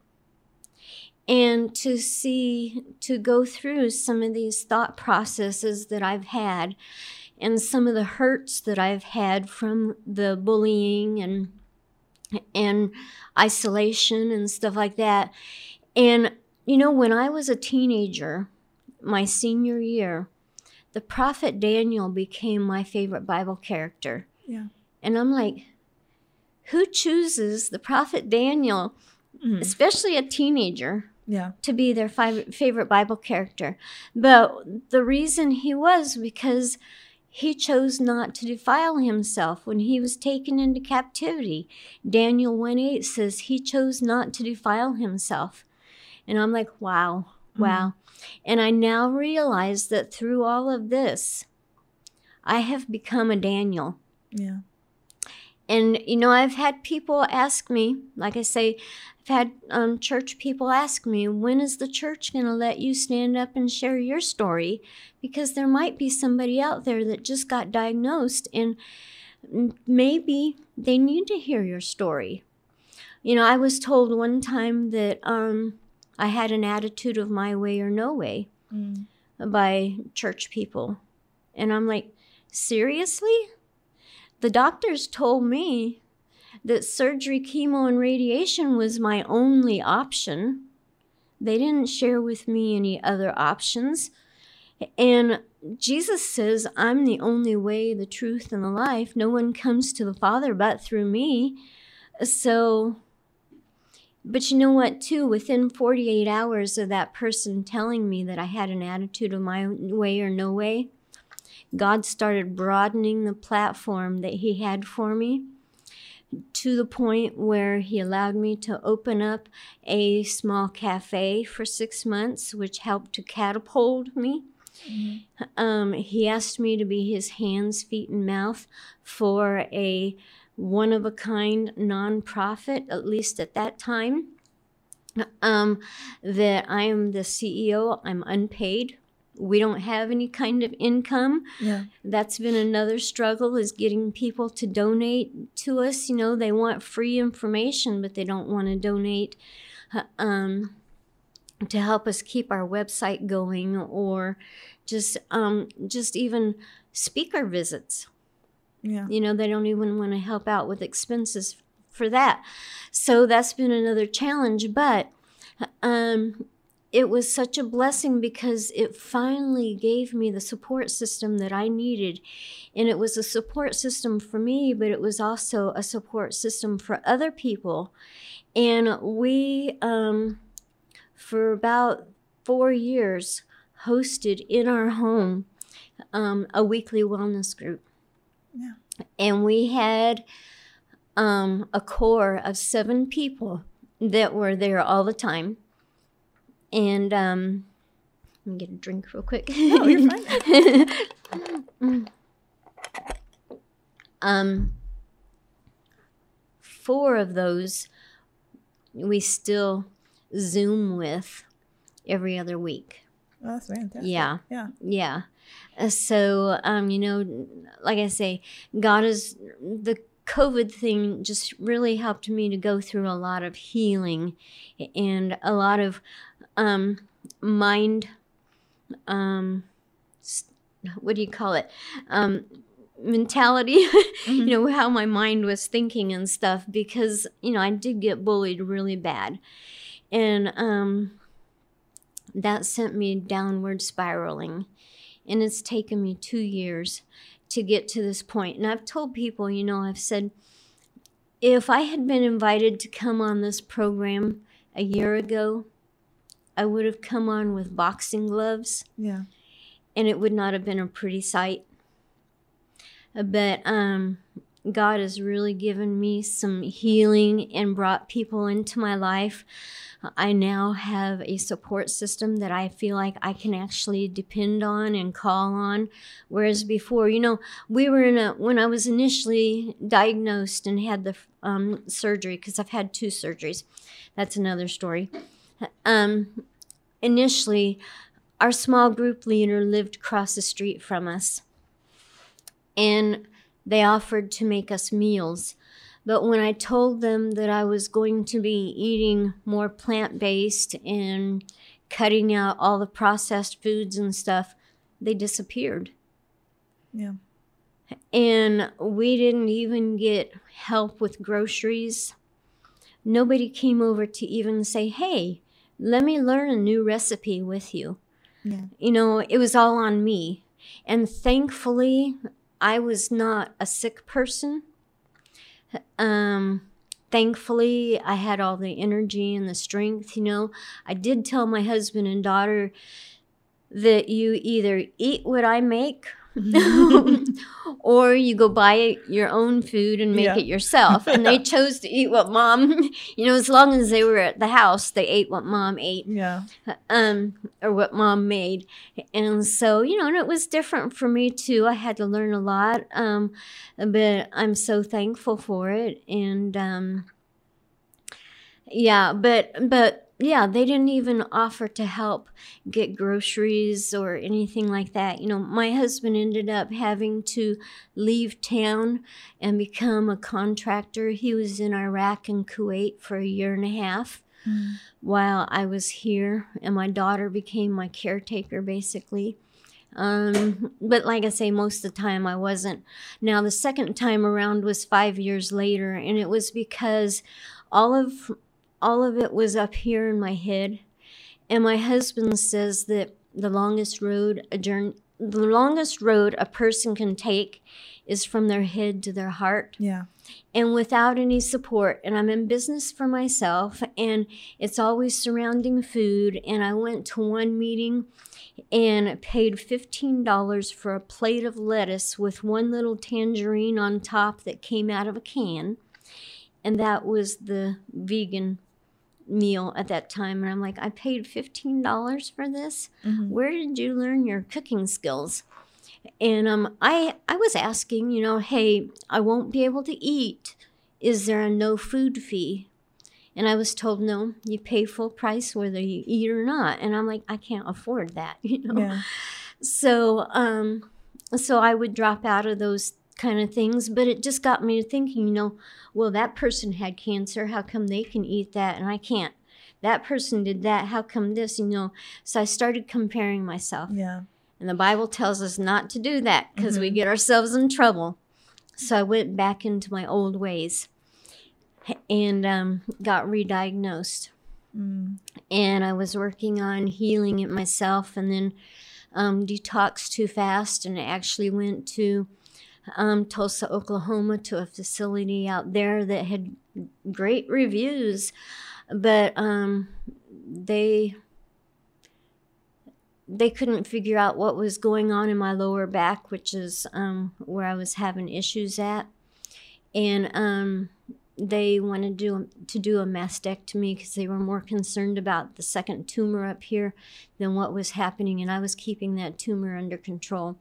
and to see to go through some of these thought processes that I've had, and some of the hurts that I've had from the bullying and and isolation and stuff like that. And, you know, when I was a teenager, my senior year, the prophet Daniel became my favorite Bible character. Yeah. And I'm like, who chooses the prophet Daniel, Mhm. especially a teenager, Yeah. to be their fi- favorite Bible character. But the reason he was because he chose not to defile himself when he was taken into captivity. Daniel 1 8 says he chose not to defile himself. And I'm like, wow, wow. And I now realize that through all of this, I have become a Daniel. Yeah. And you know, I've had people ask me, like I say, I've had um, church people ask me, when is the church going to let you stand up and share your story? Because there might be somebody out there that just got diagnosed and maybe they need to hear your story. You know, I was told one time that um, I had an attitude of my way or no way mm. by church people. And I'm like, seriously? The doctors told me that surgery, chemo, and radiation was my only option. They didn't share with me any other options. And Jesus says, I'm the only way, the truth, and the life. No one comes to the Father but through me. So, but you know what, too? Within 48 hours of that person telling me that I had an attitude of my way or no way, God started broadening the platform that He had for me to the point where he allowed me to open up a small cafe for six months, which helped to catapult me. Mm-hmm. Um, he asked me to be his hands, feet, and mouth for a one of a kind nonprofit, at least at that time. Um, that I am the CEO, I'm unpaid we don't have any kind of income. Yeah. That's been another struggle is getting people to donate to us. You know, they want free information, but they don't want to donate uh, um, to help us keep our website going or just um, just even speaker visits. Yeah. You know, they don't even want to help out with expenses for that. So that's been another challenge, but um, it was such a blessing because it finally gave me the support system that I needed. And it was a support system for me, but it was also a support system for other people. And we, um, for about four years, hosted in our home um, a weekly wellness group. Yeah. And we had um, a core of seven people that were there all the time and um, let me get a drink real quick. No, you're fine. um, four of those we still Zoom with every other week. Oh, that's fantastic. Yeah. Yeah. Yeah. Uh, so, um, you know, like I say, God is the COVID thing just really helped me to go through a lot of healing and a lot of um, mind, um, what do you call it? Um, mentality, mm-hmm. you know, how my mind was thinking and stuff, because, you know, I did get bullied really bad. And um, that sent me downward spiraling. And it's taken me two years to get to this point. And I've told people, you know, I've said, if I had been invited to come on this program a year ago, I would have come on with boxing gloves. Yeah. And it would not have been a pretty sight. But um, God has really given me some healing and brought people into my life. I now have a support system that I feel like I can actually depend on and call on. Whereas before, you know, we were in a, when I was initially diagnosed and had the um, surgery, because I've had two surgeries. That's another story. Um, initially, our small group leader lived across the street from us, and they offered to make us meals. But when I told them that I was going to be eating more plant based and cutting out all the processed foods and stuff, they disappeared. Yeah. And we didn't even get help with groceries. Nobody came over to even say, hey, let me learn a new recipe with you. Yeah. You know, it was all on me. And thankfully, I was not a sick person. Um, thankfully, I had all the energy and the strength. You know, I did tell my husband and daughter that you either eat what I make or you go buy your own food and make Yeah. it yourself. And they chose to eat what mom, you know, as long as they were at the house, they ate what mom ate Yeah. um, or what mom made. And so, you know, and it was different for me too. I had to learn a lot, um, but I'm so thankful for it. And um, yeah, but, but, yeah, they didn't even offer to help get groceries or anything like that. You know, my husband ended up having to leave town and become a contractor. He was in Iraq and Kuwait for a year and a half while I was here, and my daughter became my caretaker basically. Um, but like I say, most of the time I wasn't. Now, the second time around was five years later, and it was because all of all of it was up here in my head. And my husband says that the longest road a journey, the longest road a person can take is from their head to their heart Yeah. and without any support and i'm in business for myself and it's always surrounding food and i went to one meeting and paid $15 for a plate of lettuce with one little tangerine on top that came out of a can and that was the vegan meal at that time and i'm like i paid $15 for this Mhm. where did you learn your cooking skills and um, I I was asking, you know, hey, I won't be able to eat. Is there a no food fee? And I was told, no, you pay full price whether you eat or not. And I'm like, I can't afford that, you know. Yeah. So um, so I would drop out of those kind of things, but it just got me thinking, you know, well, that person had cancer. How come they can eat that and I can't? That person did that. How come this? You know. So I started comparing myself. Yeah. And the Bible tells us not to do that because we get ourselves in trouble. So I went back into my old ways and um, got re diagnosed. Mm. And I was working on healing it myself and then um, detoxed too fast and actually went to um, Tulsa, Oklahoma to a facility out there that had great reviews. But um, they they couldn't figure out what was going on in my lower back, which is um, where I was having issues at, and um, they wanted to do, to do a mastectomy because they were more concerned about the second tumor up here than what was happening, and I was keeping that tumor under control.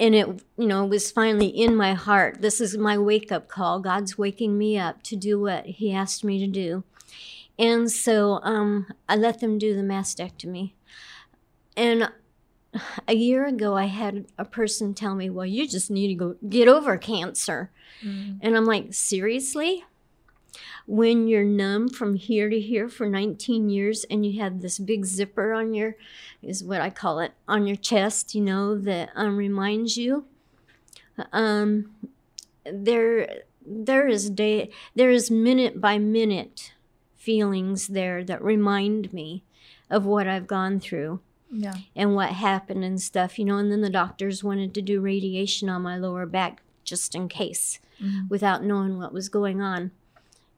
And it, you know, was finally in my heart. This is my wake up call. God's waking me up to do what He asked me to do. And so um, I let them do the mastectomy. And a year ago, I had a person tell me, Well, you just need to go get over cancer. Mm. And I'm like, Seriously? When you're numb from here to here for 19 years and you have this big zipper on your, is what I call it, on your chest, you know, that um, reminds you. Um, there, there is day, there is minute by minute feelings there that remind me of what I've gone through Yeah. and what happened and stuff, you know. And then the doctors wanted to do radiation on my lower back just in case Mhm. without knowing what was going on.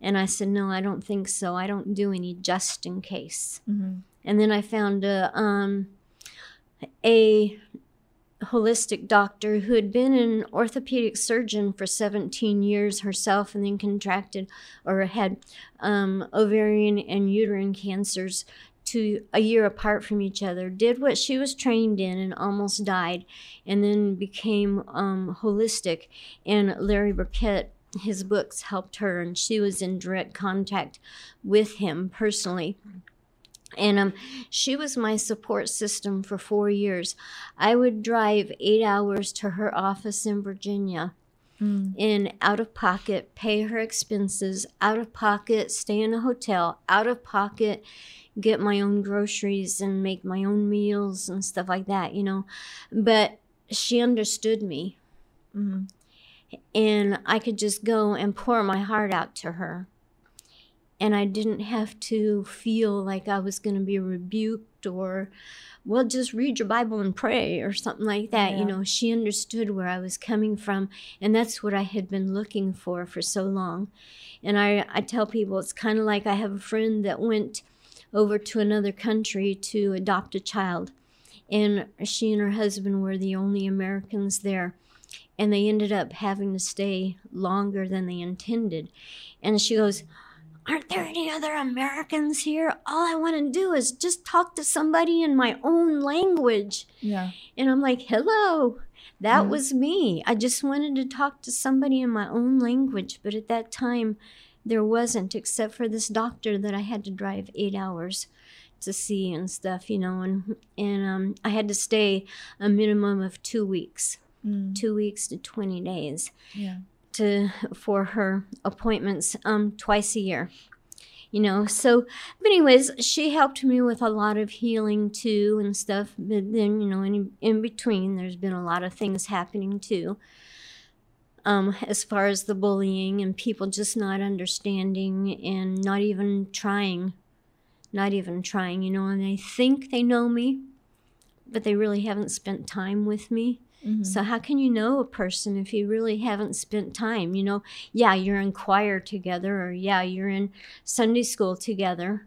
And I said, No, I don't think so. I don't do any just in case. Mhm. And then I found a, um, a holistic doctor who had been an orthopedic surgeon for 17 years herself and then contracted or had um, ovarian and uterine cancers to a year apart from each other did what she was trained in and almost died and then became um, holistic and larry burkett his books helped her and she was in direct contact with him personally and um, she was my support system for four years. I would drive eight hours to her office in Virginia Mm. in out of pocket, pay her expenses, out of pocket, stay in a hotel, out of pocket, get my own groceries and make my own meals and stuff like that, you know. But she understood me Mhm. And I could just go and pour my heart out to her. And I didn't have to feel like I was going to be rebuked or, well, just read your Bible and pray or something like that. Yeah. You know, she understood where I was coming from. And that's what I had been looking for for so long. And I, I tell people it's kind of like I have a friend that went over to another country to adopt a child. and she and her husband were the only Americans there. And they ended up having to stay longer than they intended. And she goes, Aren't there any other Americans here? All I want to do is just talk to somebody in my own language. Yeah. And I'm like, Hello. That Yeah. was me. I just wanted to talk to somebody in my own language. But at that time, there wasn't, except for this doctor that I had to drive eight hours to see and stuff, you know. And, and um, I had to stay a minimum of two weeks, Mm. two weeks to 20 days Yeah. to for her appointments um twice a year you know so but anyways she helped me with a lot of healing too and stuff but then you know in, in between there's been a lot of things happening too um as far as the bullying and people just not understanding and not even trying not even trying you know and they think they know me but they really haven't spent time with me Mhm. so how can you know a person if you really haven't spent time? You know, yeah, you're in choir together, or yeah, you're in Sunday school together,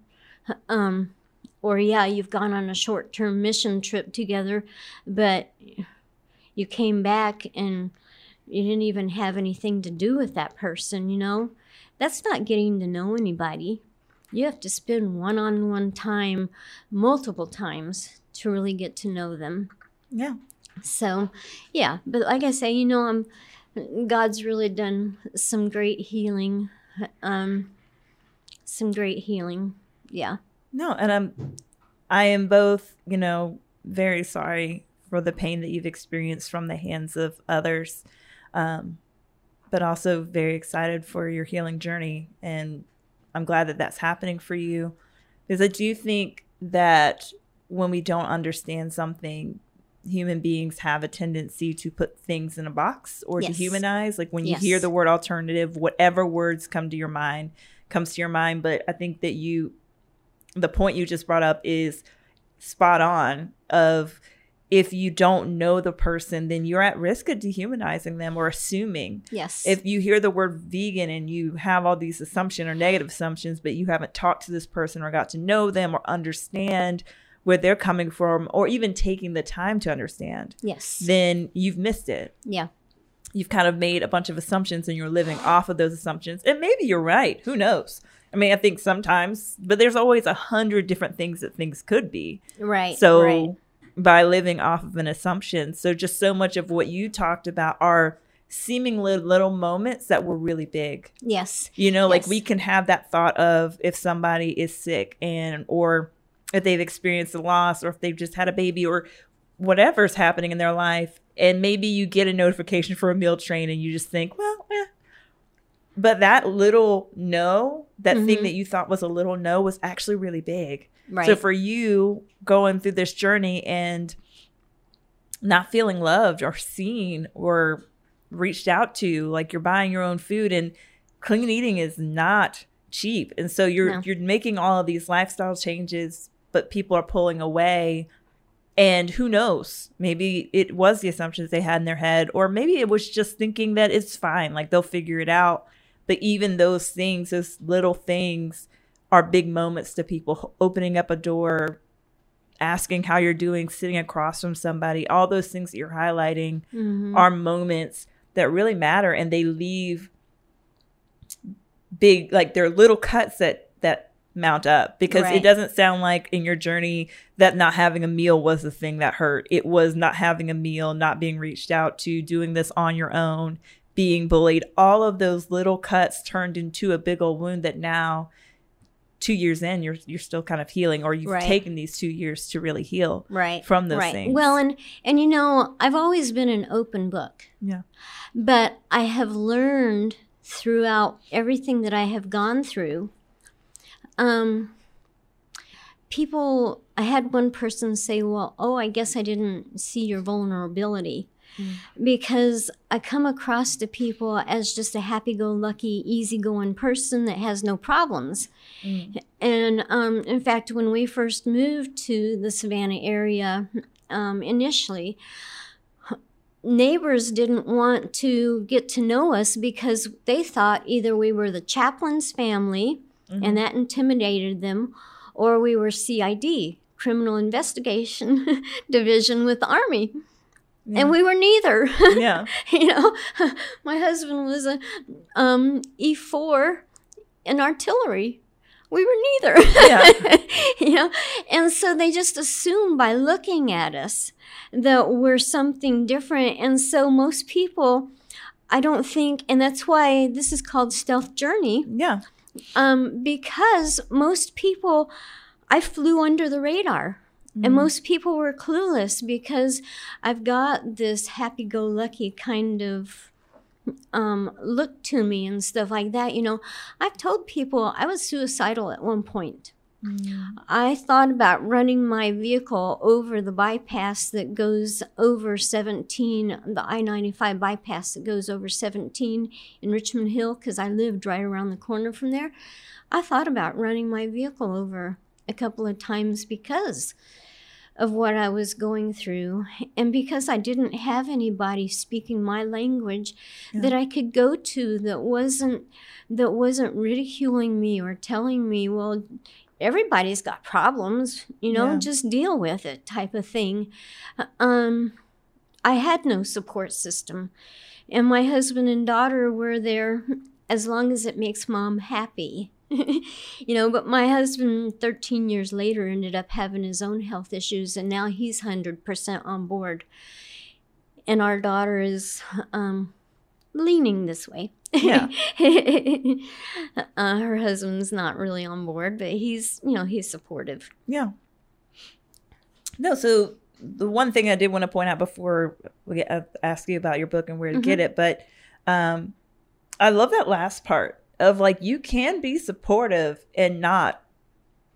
um, or yeah, you've gone on a short-term mission trip together, but you came back and you didn't even have anything to do with that person. You know, that's not getting to know anybody. You have to spend one-on-one time, multiple times, to really get to know them. Yeah. So, yeah, but like I say, you know, I'm God's really done some great healing, um, some great healing. Yeah, No, and I'm I am both, you know, very sorry for the pain that you've experienced from the hands of others. Um but also very excited for your healing journey and I'm glad that that's happening for you because I do think that when we don't understand something human beings have a tendency to put things in a box or to Yes. humanize like when you Yes. hear the word alternative whatever words come to your mind comes to your mind but i think that you the point you just brought up is spot on of if you don't know the person then you're at risk of dehumanizing them or assuming yes, if you hear the word vegan and you have all these assumption or negative assumptions but you haven't talked to this person or got to know them or understand where they're coming from or even taking the time to understand yes, then you've missed it yeah, you've kind of made a bunch of assumptions and you're living off of those assumptions. And maybe you're right. Who knows? I mean, I think sometimes, but there's always a hundred different things that things could be. right. So right. by living off of an assumption, so just so much of what you talked about are seemingly little moments that were really big. yes, You know, like we can have that thought of if somebody is sick and or if they've experienced a loss or if they've just had a baby or whatever's happening in their life and maybe you get a notification for a meal train and you just think, well, eh. But that little no, that thing Mhm. that you thought was a little no was actually really big. right. So for you going through this journey and not feeling loved or seen or reached out to, like you're buying your own food and clean eating is not cheap. And so you're No. you're making all of these lifestyle changes, but people are pulling away. And who knows? Maybe it was the assumptions they had in their head, or maybe it was just thinking that it's fine, like they'll figure it out. But even those things, those little things, are big moments to people opening up a door asking how you're doing sitting across from somebody all those things that you're highlighting Mhm. are moments that really matter and they leave big like they're little cuts that mount up because it doesn't sound like in your journey that not having a meal was the thing that hurt it was not having a meal not being reached out to doing this on your own being bullied all of those little cuts turned into a big old wound that now two years in you're you're still kind of healing or you've Right. taken these two years to really heal right from those right. things. Well, and and you know, I've always been an open book. Yeah. But I have learned throughout everything that I have gone through. Um, people, I had one person say, "Well, oh, I guess I didn't see your vulnerability." Because I come across to people as just a happy-go-lucky, easygoing person that has no problems. And um, in fact, when we first moved to the Savannah area um, initially, neighbors didn't want to get to know us because they thought either we were the chaplain's family and that intimidated them, or we were CID, criminal investigation division with the army. Yeah. And we were neither. yeah. you know, my husband was a um, E4 in artillery. We were neither. Yeah. you know, and so they just assume by looking at us that we're something different. And so most people, I don't think, and that's why this is called stealth journey, Yeah. Um, because most people, I flew under the radar. And most people were clueless because I've got this happy go lucky kind of um, look to me and stuff like that. You know, I've told people I was suicidal at one point. Mm. I thought about running my vehicle over the bypass that goes over 17, the I 95 bypass that goes over 17 in Richmond Hill, because I lived right around the corner from there. I thought about running my vehicle over a couple of times because of what I was going through and because I didn't have anybody speaking my language that I could go to that wasn't that wasn't ridiculing me or telling me, well, everybody's got problems, you know, Yeah. just deal with it type of thing. Um I had no support system. And my husband and daughter were there as long as it makes mom happy. you know, but my husband 13 years later ended up having his own health issues and now he's 100% on board. And our daughter is um, leaning this way. Yeah. uh, her husband's not really on board, but he's, you know, he's supportive. Yeah. No, so the one thing I did want to point out before we get, uh, ask you about your book and where to get it, but um, I love that last part of like you can be supportive and not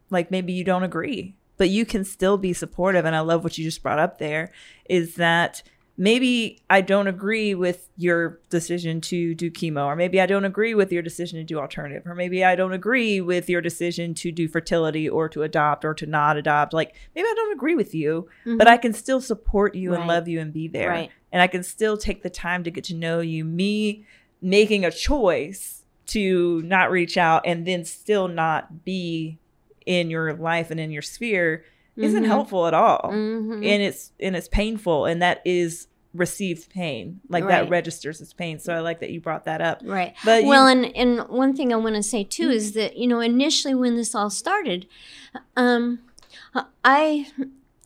like maybe you don't agree, but you can still be supportive. And I love what you just brought up there is that maybe I don't agree with your decision to do chemo, or maybe I don't agree with your decision to do alternative, or maybe I don't agree with your decision to do fertility or to adopt or to not adopt. Like maybe I don't agree with you, mm-hmm. but I can still support you and love you and be there. Right. And I can still take the time to get to know you. Me making a choice to not reach out and then still not be in your life and in your sphere isn't Mhm. helpful at all Mhm. and it's and it's painful and that is received pain like that registers as pain so i like that you brought that up Right. But you- well, and and one thing I want to say too is that you know initially when this all started, um, I,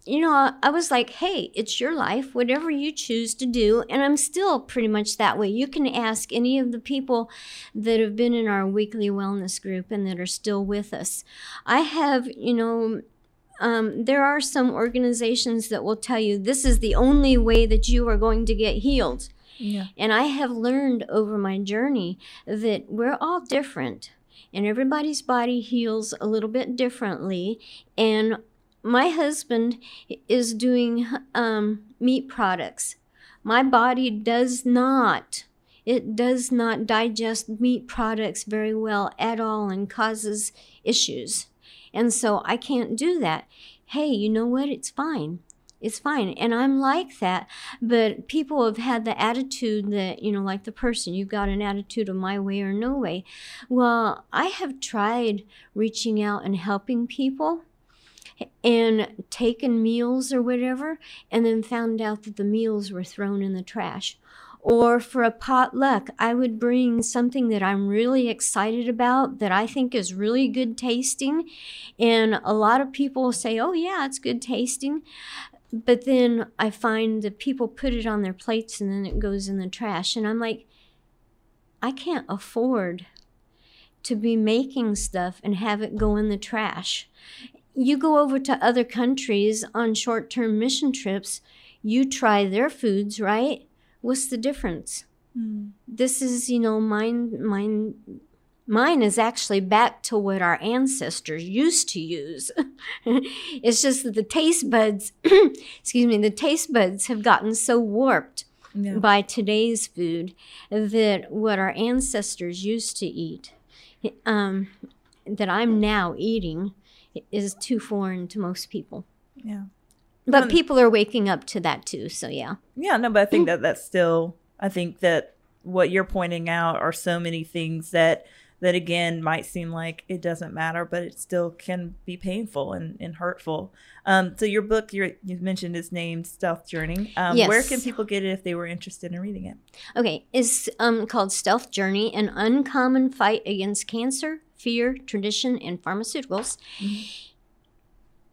you know, I was like, hey, it's your life, whatever you choose to do, and I'm still pretty much that way. You can ask any of the people that have been in our weekly wellness group and that are still with us. I have, you know. Um, there are some organizations that will tell you this is the only way that you are going to get healed. yeah And I have learned over my journey that we're all different and everybody's body heals a little bit differently. And my husband is doing um, meat products. My body does not. It does not digest meat products very well at all and causes issues. And so I can't do that. Hey, you know what? It's fine. It's fine. And I'm like that. But people have had the attitude that, you know, like the person, you've got an attitude of my way or no way. Well, I have tried reaching out and helping people and taken meals or whatever, and then found out that the meals were thrown in the trash. Or for a potluck, I would bring something that I'm really excited about that I think is really good tasting. And a lot of people say, oh, yeah, it's good tasting. But then I find that people put it on their plates and then it goes in the trash. And I'm like, I can't afford to be making stuff and have it go in the trash. You go over to other countries on short term mission trips, you try their foods, right? What's the difference? This is, you know, mine, mine, mine is actually back to what our ancestors used to use. it's just that the taste buds, excuse me, the taste buds have gotten so warped yeah by today's food that what our ancestors used to eat, um, that I'm now eating, is too foreign to most people. yeah But Well, people are waking up to that too. So yeah, yeah no but i think that that's still i think that what you're pointing out are so many things that that again might seem like it doesn't matter, but it still can be painful and, and hurtful. Um, so your book you mentioned is named Stealth Journey. Um, Yes. Where can people get it if they were interested in reading it? Okay, it's um, called Stealth Journey An Uncommon Fight Against Cancer, Fear, Tradition, and Pharmaceuticals.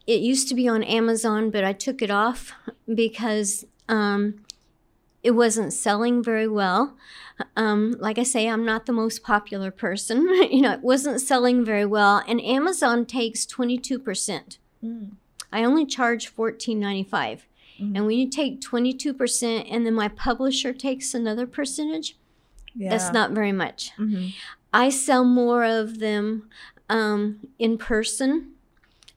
It used to be on Amazon, but I took it off because um, it wasn't selling very well. Um, like I say, I'm not the most popular person. you know, it wasn't selling very well, and Amazon takes 22%. Mm. I only charge $14.95. Mhm. And when you take 22% and then my publisher takes another percentage, Yeah. that's not very much. Mhm. I sell more of them um, in person.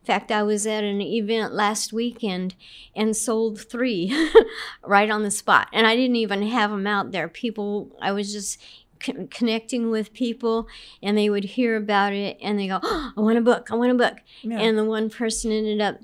Fact, I was at an event last weekend and sold three right on the spot. And I didn't even have them out there. People, I was just con- connecting with people and they would hear about it and they go, oh, I want a book, I want a book. Yeah. And the one person ended up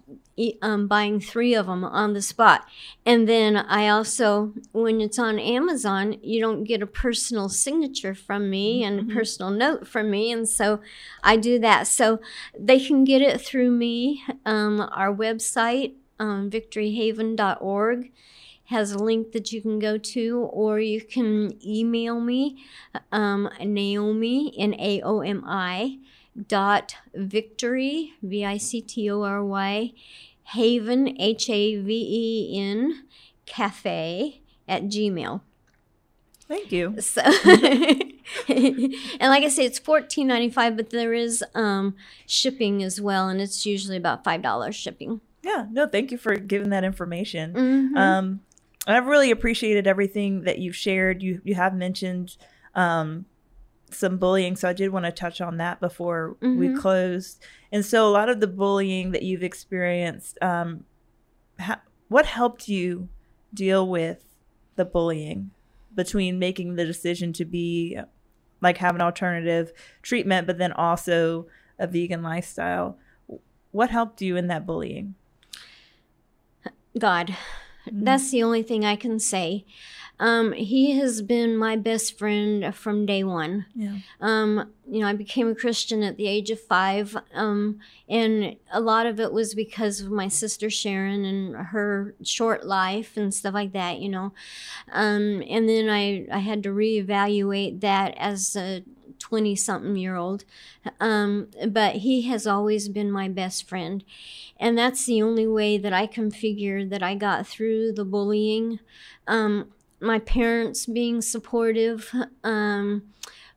um, buying three of them on the spot. And then I also, when it's on Amazon, you don't get a personal signature from me and a personal note from me. And so I do that. So they can get it through me. Um, our website, um, victoryhaven.org, has a link that you can go to, or you can email me, um, Naomi, N A O M I, dot victory, V I C T O R Y, haven, H A V E N, cafe at Gmail. Thank you. So, and like I say, it's fourteen ninety five, but there is um, shipping as well, and it's usually about five dollars shipping. Yeah. No, thank you for giving that information. Mhm. Um, I've really appreciated everything that you've shared. You you have mentioned um, some bullying, so I did want to touch on that before we Mhm. closed. And so, a lot of the bullying that you've experienced, um, ha- what helped you deal with the bullying between making the decision to be like have an alternative treatment, but then also a vegan lifestyle? What helped you in that bullying? God, that's the only thing I can say. Um, he has been my best friend from day one. Yeah. Um, you know, I became a Christian at the age of five, um, and a lot of it was because of my sister Sharon and her short life and stuff like that. You know, um, and then I I had to reevaluate that as a twenty something year old. Um, but he has always been my best friend, and that's the only way that I can figure that I got through the bullying. Um, my parents being supportive. Um,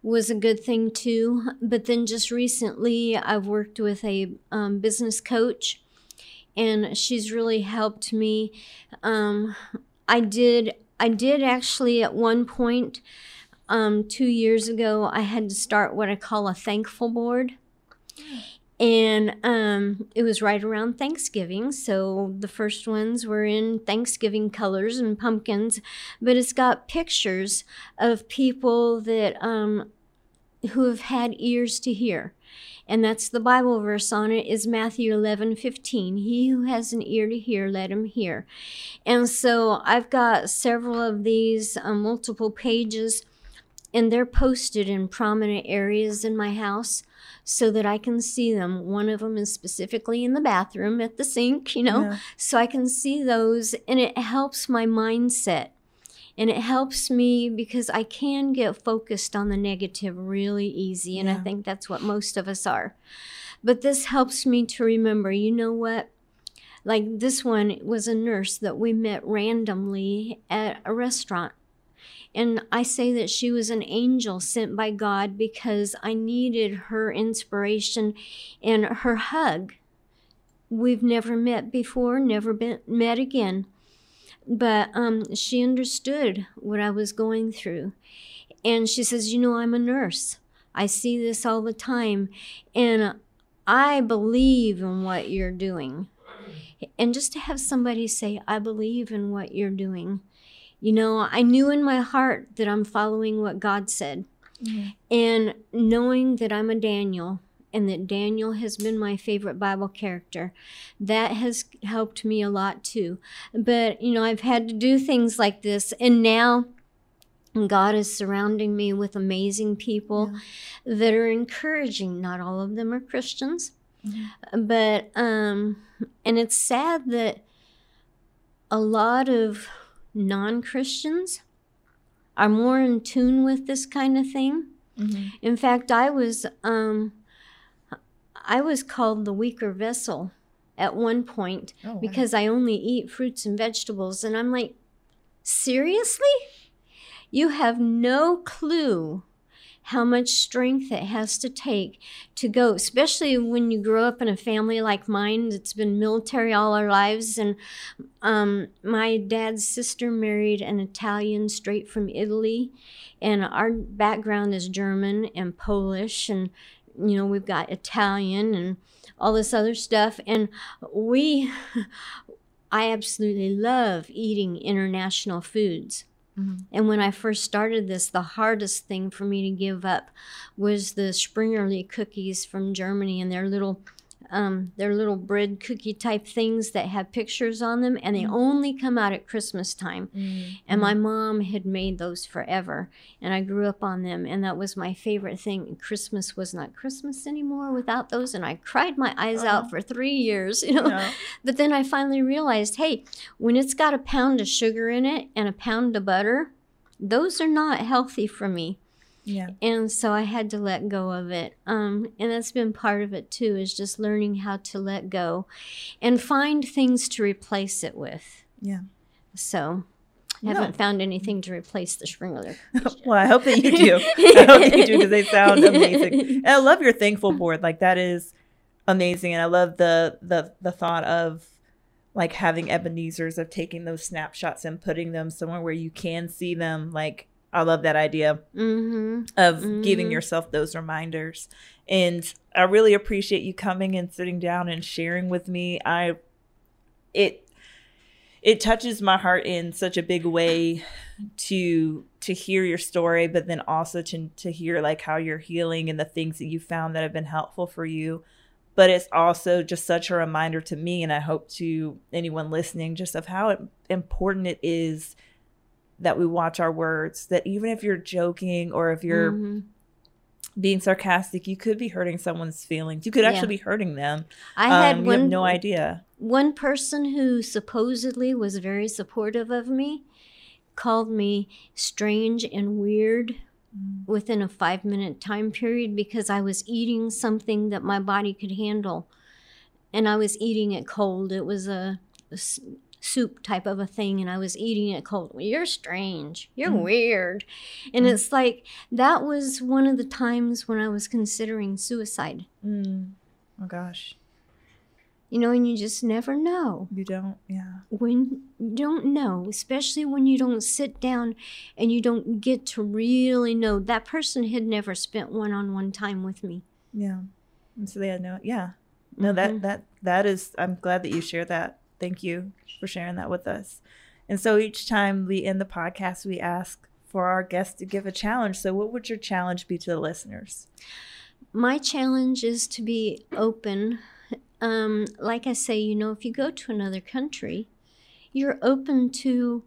was a good thing too. But then just recently, I've worked with a um, business coach, and she's really helped me. Um, I did. I did actually at one point, um, two years ago, I had to start what I call a thankful board. And um, it was right around Thanksgiving. So the first ones were in Thanksgiving colors and pumpkins, but it's got pictures of people that um, who have had ears to hear. And that's the Bible verse on it is Matthew 11, 15. He who has an ear to hear, let him hear. And so I've got several of these, uh, multiple pages, and they're posted in prominent areas in my house so that I can see them. One of them is specifically in the bathroom at the sink, you know, Yeah. so I can see those, and it helps my mindset. And it helps me because I can get focused on the negative really easy. And I think that's what most of us are. But this helps me to remember you know what? Like this one was a nurse that we met randomly at a restaurant. And I say that she was an angel sent by God because I needed her inspiration and her hug. We've never met before, never been met again. But um, she understood what I was going through. And she says, You know, I'm a nurse. I see this all the time. And I believe in what you're doing. And just to have somebody say, I believe in what you're doing. You know, I knew in my heart that I'm following what God said. And knowing that I'm a Daniel and that Daniel has been my favorite Bible character, that has helped me a lot too. But, you know, I've had to do things like this. And now God is surrounding me with amazing people yeah. that are encouraging. Not all of them are Christians, mm-hmm. but um, and it's sad that a lot of non-Christians are more in tune with this kind of thing. Mm-hmm. In fact, I was um, I was called the weaker vessel at one point oh, wow. because I only eat fruits and vegetables, and I'm like, seriously? You have no clue how much strength it has to take to go, especially when you grow up in a family like mine that's been military all our lives. And um, my dad's sister married an Italian straight from Italy, and our background is German and Polish, and you know, we've got Italian and all this other stuff. And we, I absolutely love eating international foods. Mm-hmm. And when I first started this, the hardest thing for me to give up was the Springerle cookies from Germany and their little um, they're little bread cookie type things that have pictures on them, and they mm. only come out at Christmas time. Mm. And my mom had made those forever, and I grew up on them, and that was my favorite thing. Christmas was not Christmas anymore without those, and I cried my eyes out uh-huh. for three years, you know. Yeah. But then I finally realized, hey, when it's got a pound of sugar in it and a pound of butter, those are not healthy for me. Yeah. And so I had to let go of it. Um, and that's been part of it too, is just learning how to let go and find things to replace it with. Yeah. So I haven't found anything to replace the Springerle. well, I hope that you do. I hope that you do because they sound amazing. And I love your thankful board. Like that is amazing. And I love the the the thought of like having Ebenezer's of taking those snapshots and putting them somewhere where you can see them like I love that idea mm-hmm. of mm-hmm. giving yourself those reminders. And I really appreciate you coming and sitting down and sharing with me. I it it touches my heart in such a big way to to hear your story, but then also to to hear like how you're healing and the things that you found that have been helpful for you. But it's also just such a reminder to me, and I hope to anyone listening, just of how important it is that we watch our words that even if you're joking or if you're mm-hmm. being sarcastic you could be hurting someone's feelings you could actually yeah. be hurting them i um, had one no idea one person who supposedly was very supportive of me called me strange and weird mm. within a five minute time period because i was eating something that my body could handle and i was eating it cold it was a soup type of a thing and I was eating it cold. Well, you're strange. You're mm. weird. And mm. it's like that was one of the times when I was considering suicide. Mm. Oh gosh. You know, and you just never know. You don't, yeah. When you don't know, especially when you don't sit down and you don't get to really know. That person had never spent one on one time with me. Yeah. And so they had no, yeah. No, mm-hmm. that, that, that is, I'm glad that you share that Thank you for sharing that with us. And so each time we end the podcast, we ask for our guests to give a challenge. So, what would your challenge be to the listeners? My challenge is to be open. Um, like I say, you know, if you go to another country, you're open to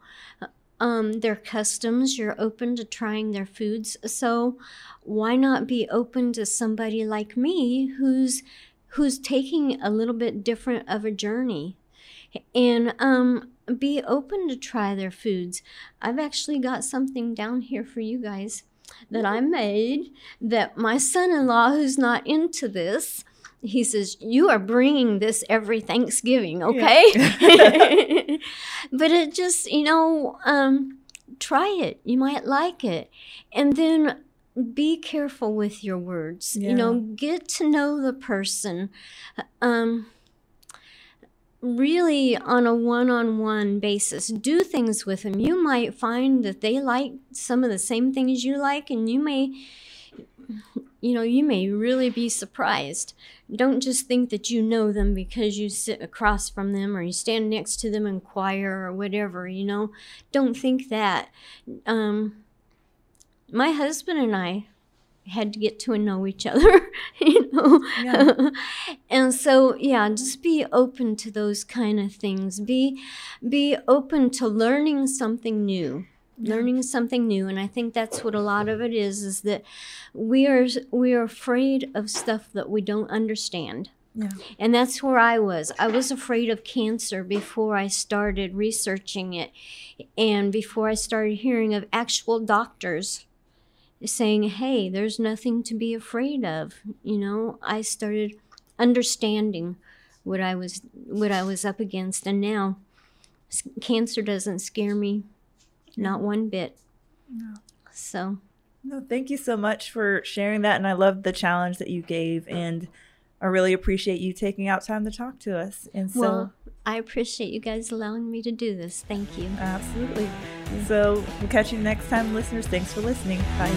um, their customs, you're open to trying their foods. So, why not be open to somebody like me who's who's taking a little bit different of a journey and um, be open to try their foods. I've actually got something down here for you guys that I made that my son in law, who's not into this, he says, You are bringing this every Thanksgiving, okay? Yeah. but it just, you know, um, try it. You might like it. And then be careful with your words. Yeah. You know, get to know the person. Um, really on a one-on-one basis do things with them. You might find that they like some of the same things you like and you may you know you may really be surprised. Don't just think that you know them because you sit across from them or you stand next to them and choir or whatever you know? Don't think that. Um, my husband and i had to get to know each other, you know. Yeah. and so yeah, just be open to those kind of things. Be be open to learning something new. learning something new and i think that's what a lot of it is is that we are we are afraid of stuff that we don't understand Yeah. and that's where I was. I was afraid of cancer before I started researching it and before I started hearing of actual doctors saying, hey, there's nothing to be afraid of. You know, I started understanding what I was what I was up against and now cancer doesn't scare me not mm. one bit. So, No, thank you so much for sharing that. And I love the challenge that you gave. And I really appreciate you taking out time to talk to us. And so, well, I appreciate you guys allowing me to do this. Thank you. absolutely. So, we'll catch you next time, listeners. Thanks for listening. Bye.